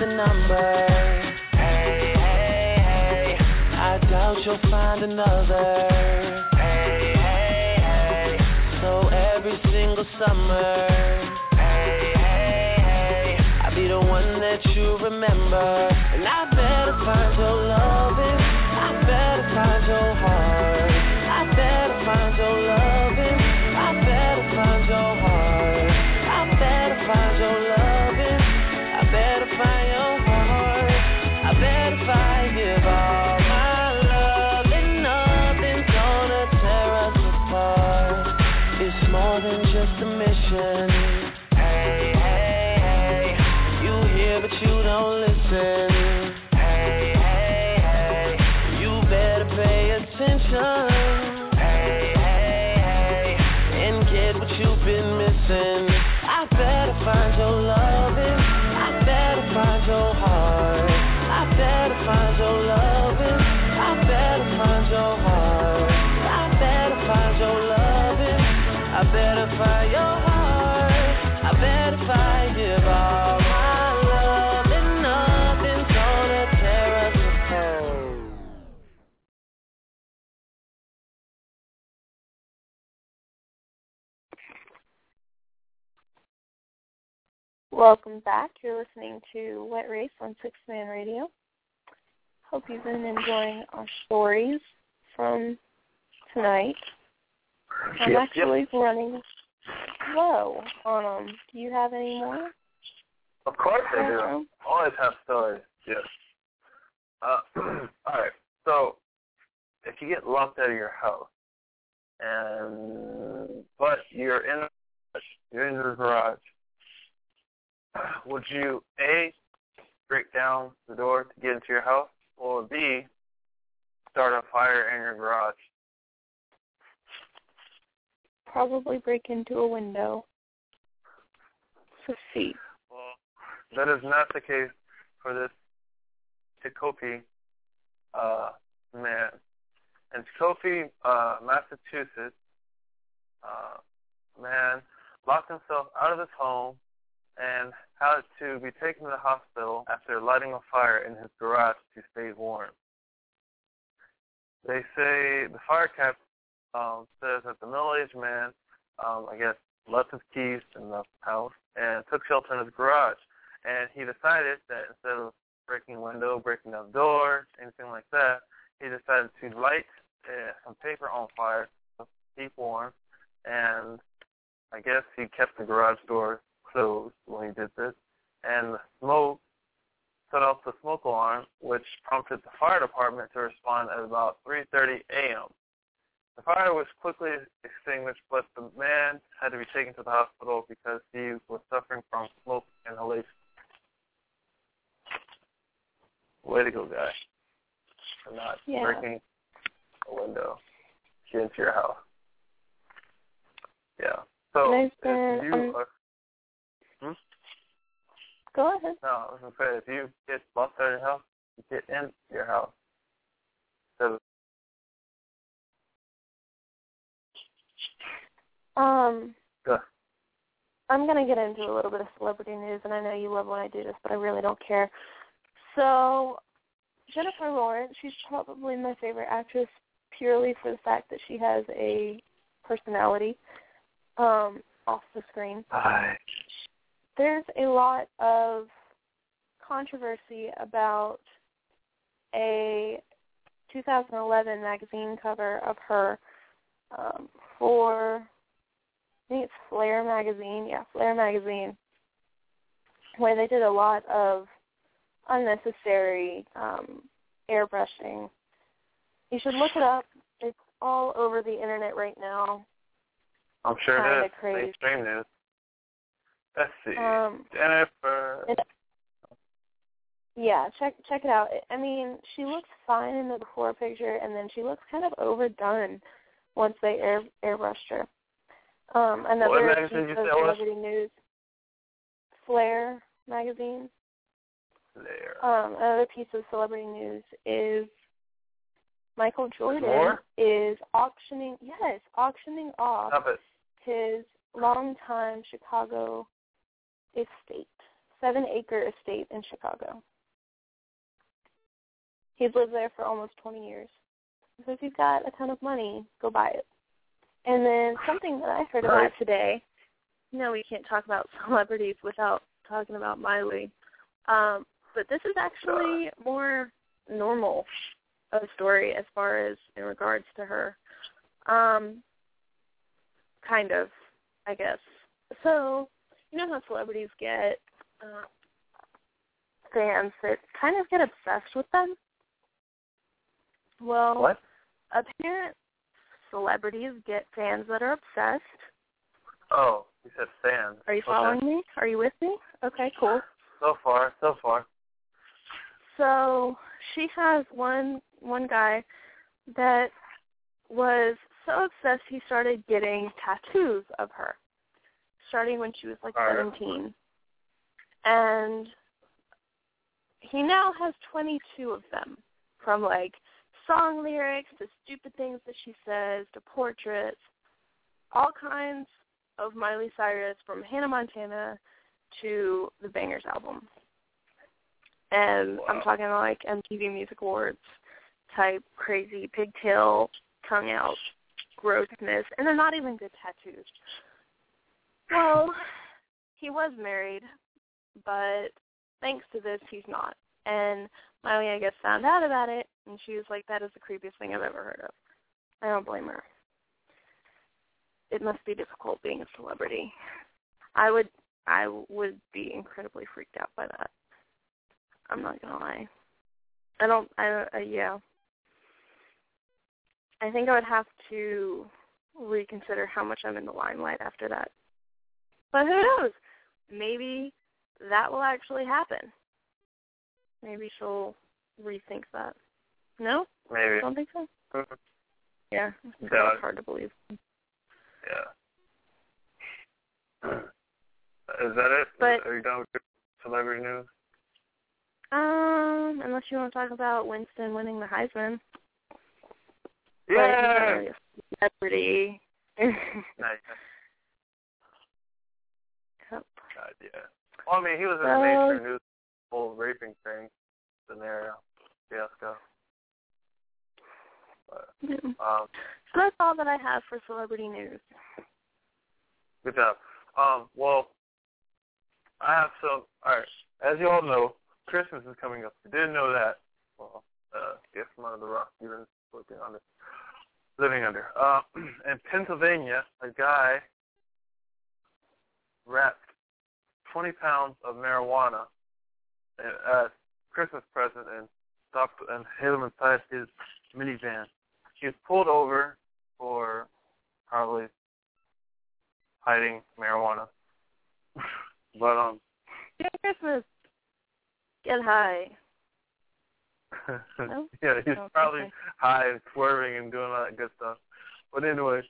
A number. Hey, hey, hey. I doubt you'll find another. Hey, hey, hey. So every single summer. Hey, hey, hey. I'll be the one that you remember. And I better find your loving. I better find your heart. I better find your loving. Welcome back. You're listening to What Race on Six Man Radio. Hope you've been enjoying our stories from tonight. I'm Yep, actually running low on them. Do you have any more? Of course they do. Always have stories. Yes. Uh, all right. So, if you get locked out of your house, and but you're in you're in your garage, would you a break down the door to get into your house, or b start a fire in your garage? Probably break into a window. C. see. That is not the case for this Tecopi uh, man. In Tecopi, uh, Massachusetts, uh, man locked himself out of his home and had to be taken to the hospital after lighting a fire in his garage to stay warm. They say the fire captain um, says that the middle-aged man, um, I guess, left his keys in the house and took shelter in his garage. And he decided that instead of breaking a window, breaking down the door, anything like that, he decided to light uh, some paper on fire to keep warm. And I guess he kept the garage door closed when he did this. And the smoke set off the smoke alarm, which prompted the fire department to respond at about 3.30 a.m. The fire was quickly extinguished, but the man had to be taken to the hospital because he was suffering from smoke inhalation. Way to go, guy. For not Yeah. breaking a window. Into your house. Yeah. So, been, you um, are? Go ahead. No, I was to say, if you get locked out of your house, you get in your house. So, Um, Go. I'm going to get into a little bit of celebrity news, and I know you love when I do this, but I really don't care. So, Jennifer Lawrence, she's probably my favorite actress purely for the fact that she has a personality um, off the screen. Hi. There's a lot of controversy about a 2011 magazine cover of her um, for I think it's Flare magazine. Yeah, Flare magazine, where they did a lot of unnecessary um, airbrushing You should look it up. It's all over the internet right now. I'm sure it is. crazy. Mainstream news. Let's see. Um, Jennifer. it- Yeah, check check it out. I mean, she looks fine in the before picture, and then she looks kind of overdone once they air airbrushed her. Um, another What piece you of say it was? celebrity news. Flare magazine. There. Um, another piece of celebrity news is Michael Jordan more? is auctioning yes, auctioning off his longtime Chicago estate, seven acre estate in Chicago. He's lived there for almost 20 years. So if you've got a ton of money, go buy it. And then something that I heard about today, you know we can't talk about celebrities without talking about Miley. Um, but this is actually more normal of a story as far as in regards to her. Um, kind of, I guess. So, you know how celebrities get uh, fans that kind of get obsessed with them? Well, What? apparent celebrities get fans that are obsessed. Oh, you said fans. Are you Okay. following me? Are you with me? Okay, cool. So far, so far. So she has one one guy that was so obsessed he started getting tattoos of her, starting when she was like Alright. seventeen, and he now has twenty two of them, from like song lyrics to stupid things that she says to portraits, all kinds of Miley Cyrus from Hannah Montana to the Bangerz album. And I'm talking like MTV Music Awards type crazy pigtail, tongue out grossness, and they're not even good tattoos. Well, he was married, but thanks to this, he's not. And Miley, I guess, found out about it, and she was like, that is the creepiest thing I've ever heard of. I don't blame her. It must be difficult being a celebrity. I would, I would be incredibly freaked out by that. I'm not gonna lie. I don't. I uh, yeah. I think I would have to reconsider how much I'm in the limelight after that. But who knows? Maybe that will actually happen. Maybe she'll rethink that. No? Maybe. Don't think so? Yeah. It's Yeah. hard to believe. Yeah. Is that it? But- Are you done with your celebrity news? Um, unless you want to talk about Winston winning the Heisman. But he's not Yeah. really a celebrity. Nice. Yeah. Well, I mean, he was in the So- mainstream news, whole raping thing scenario, fiasco. But, um, So that's all that I have for celebrity news. good job. Um, well, I have some. All right, as you all know, Christmas is coming up. If you didn't know that, well, uh, guess from under the rock you've been living under. Living under. Uh, in Pennsylvania, a guy wrapped 20 pounds of marijuana as Christmas present and stopped and hid him inside his minivan. He was pulled over for probably hiding marijuana. but um Merry Christmas. Get high. Yeah, he's probably high and swerving and doing all that good stuff. But anyway,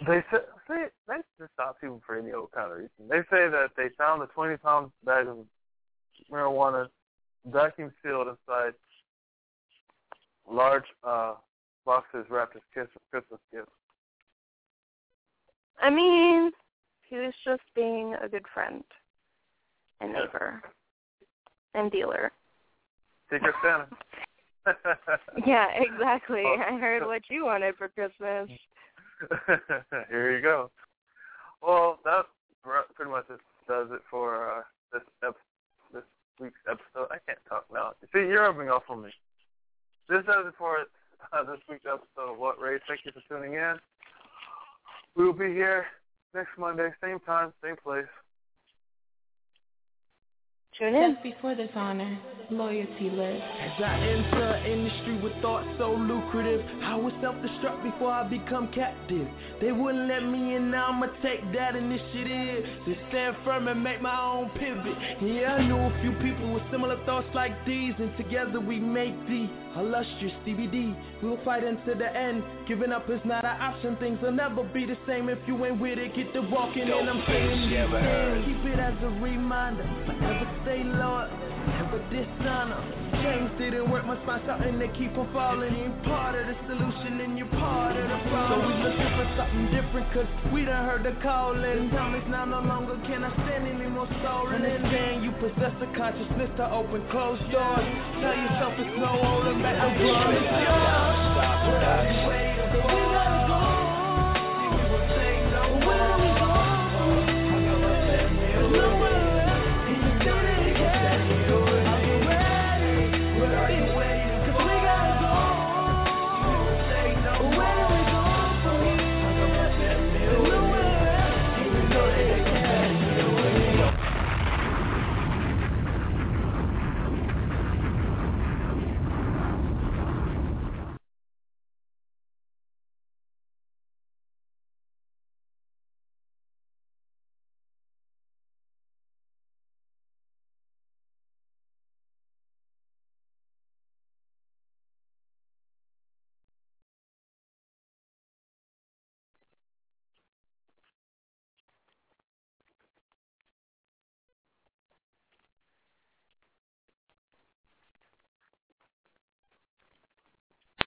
they say, say they just stop people for any old kind of reason. They say that they found a 20 pound bag of marijuana vacuum sealed inside large uh boxes wrapped as Christmas gifts. I mean, he was just being a good friend and neighbor and dealer. Secret Santa. Yeah, exactly. Oh. I heard what you wanted for Christmas. Here you go. Well, that pretty much does it for uh, this ep- this week's episode. I can't talk now. See, you're rubbing off on me. This does it for uh, this week's episode of What Race. Thank you for tuning in. We will be here next Monday, same time, same place. Tune in. Just before this honor, loyalty lives. As I enter industry with thoughts so lucrative, I would self-destruct before I become captive. They wouldn't let me in, now I'ma take that initiative to stand firm and make my own pivot. Yeah, I knew a few people with similar thoughts like these, and together we make the illustrious DVD. We'll fight until the end. Giving up is not an option. Things will never be the same if you ain't with it. Get to walking, and I'm saying these things. Keep it as a reminder. Forever stay loyal. Never dishonor. Change didn't work, must find something that keep on falling. You're part of the solution and you're part of the problem. So we looking for something different, cause we done heard the calling. Tell me now no longer can I stand anymore stolen. Understand you possess a consciousness to open closed doors. Tell yourself it's no older back. I'm yours.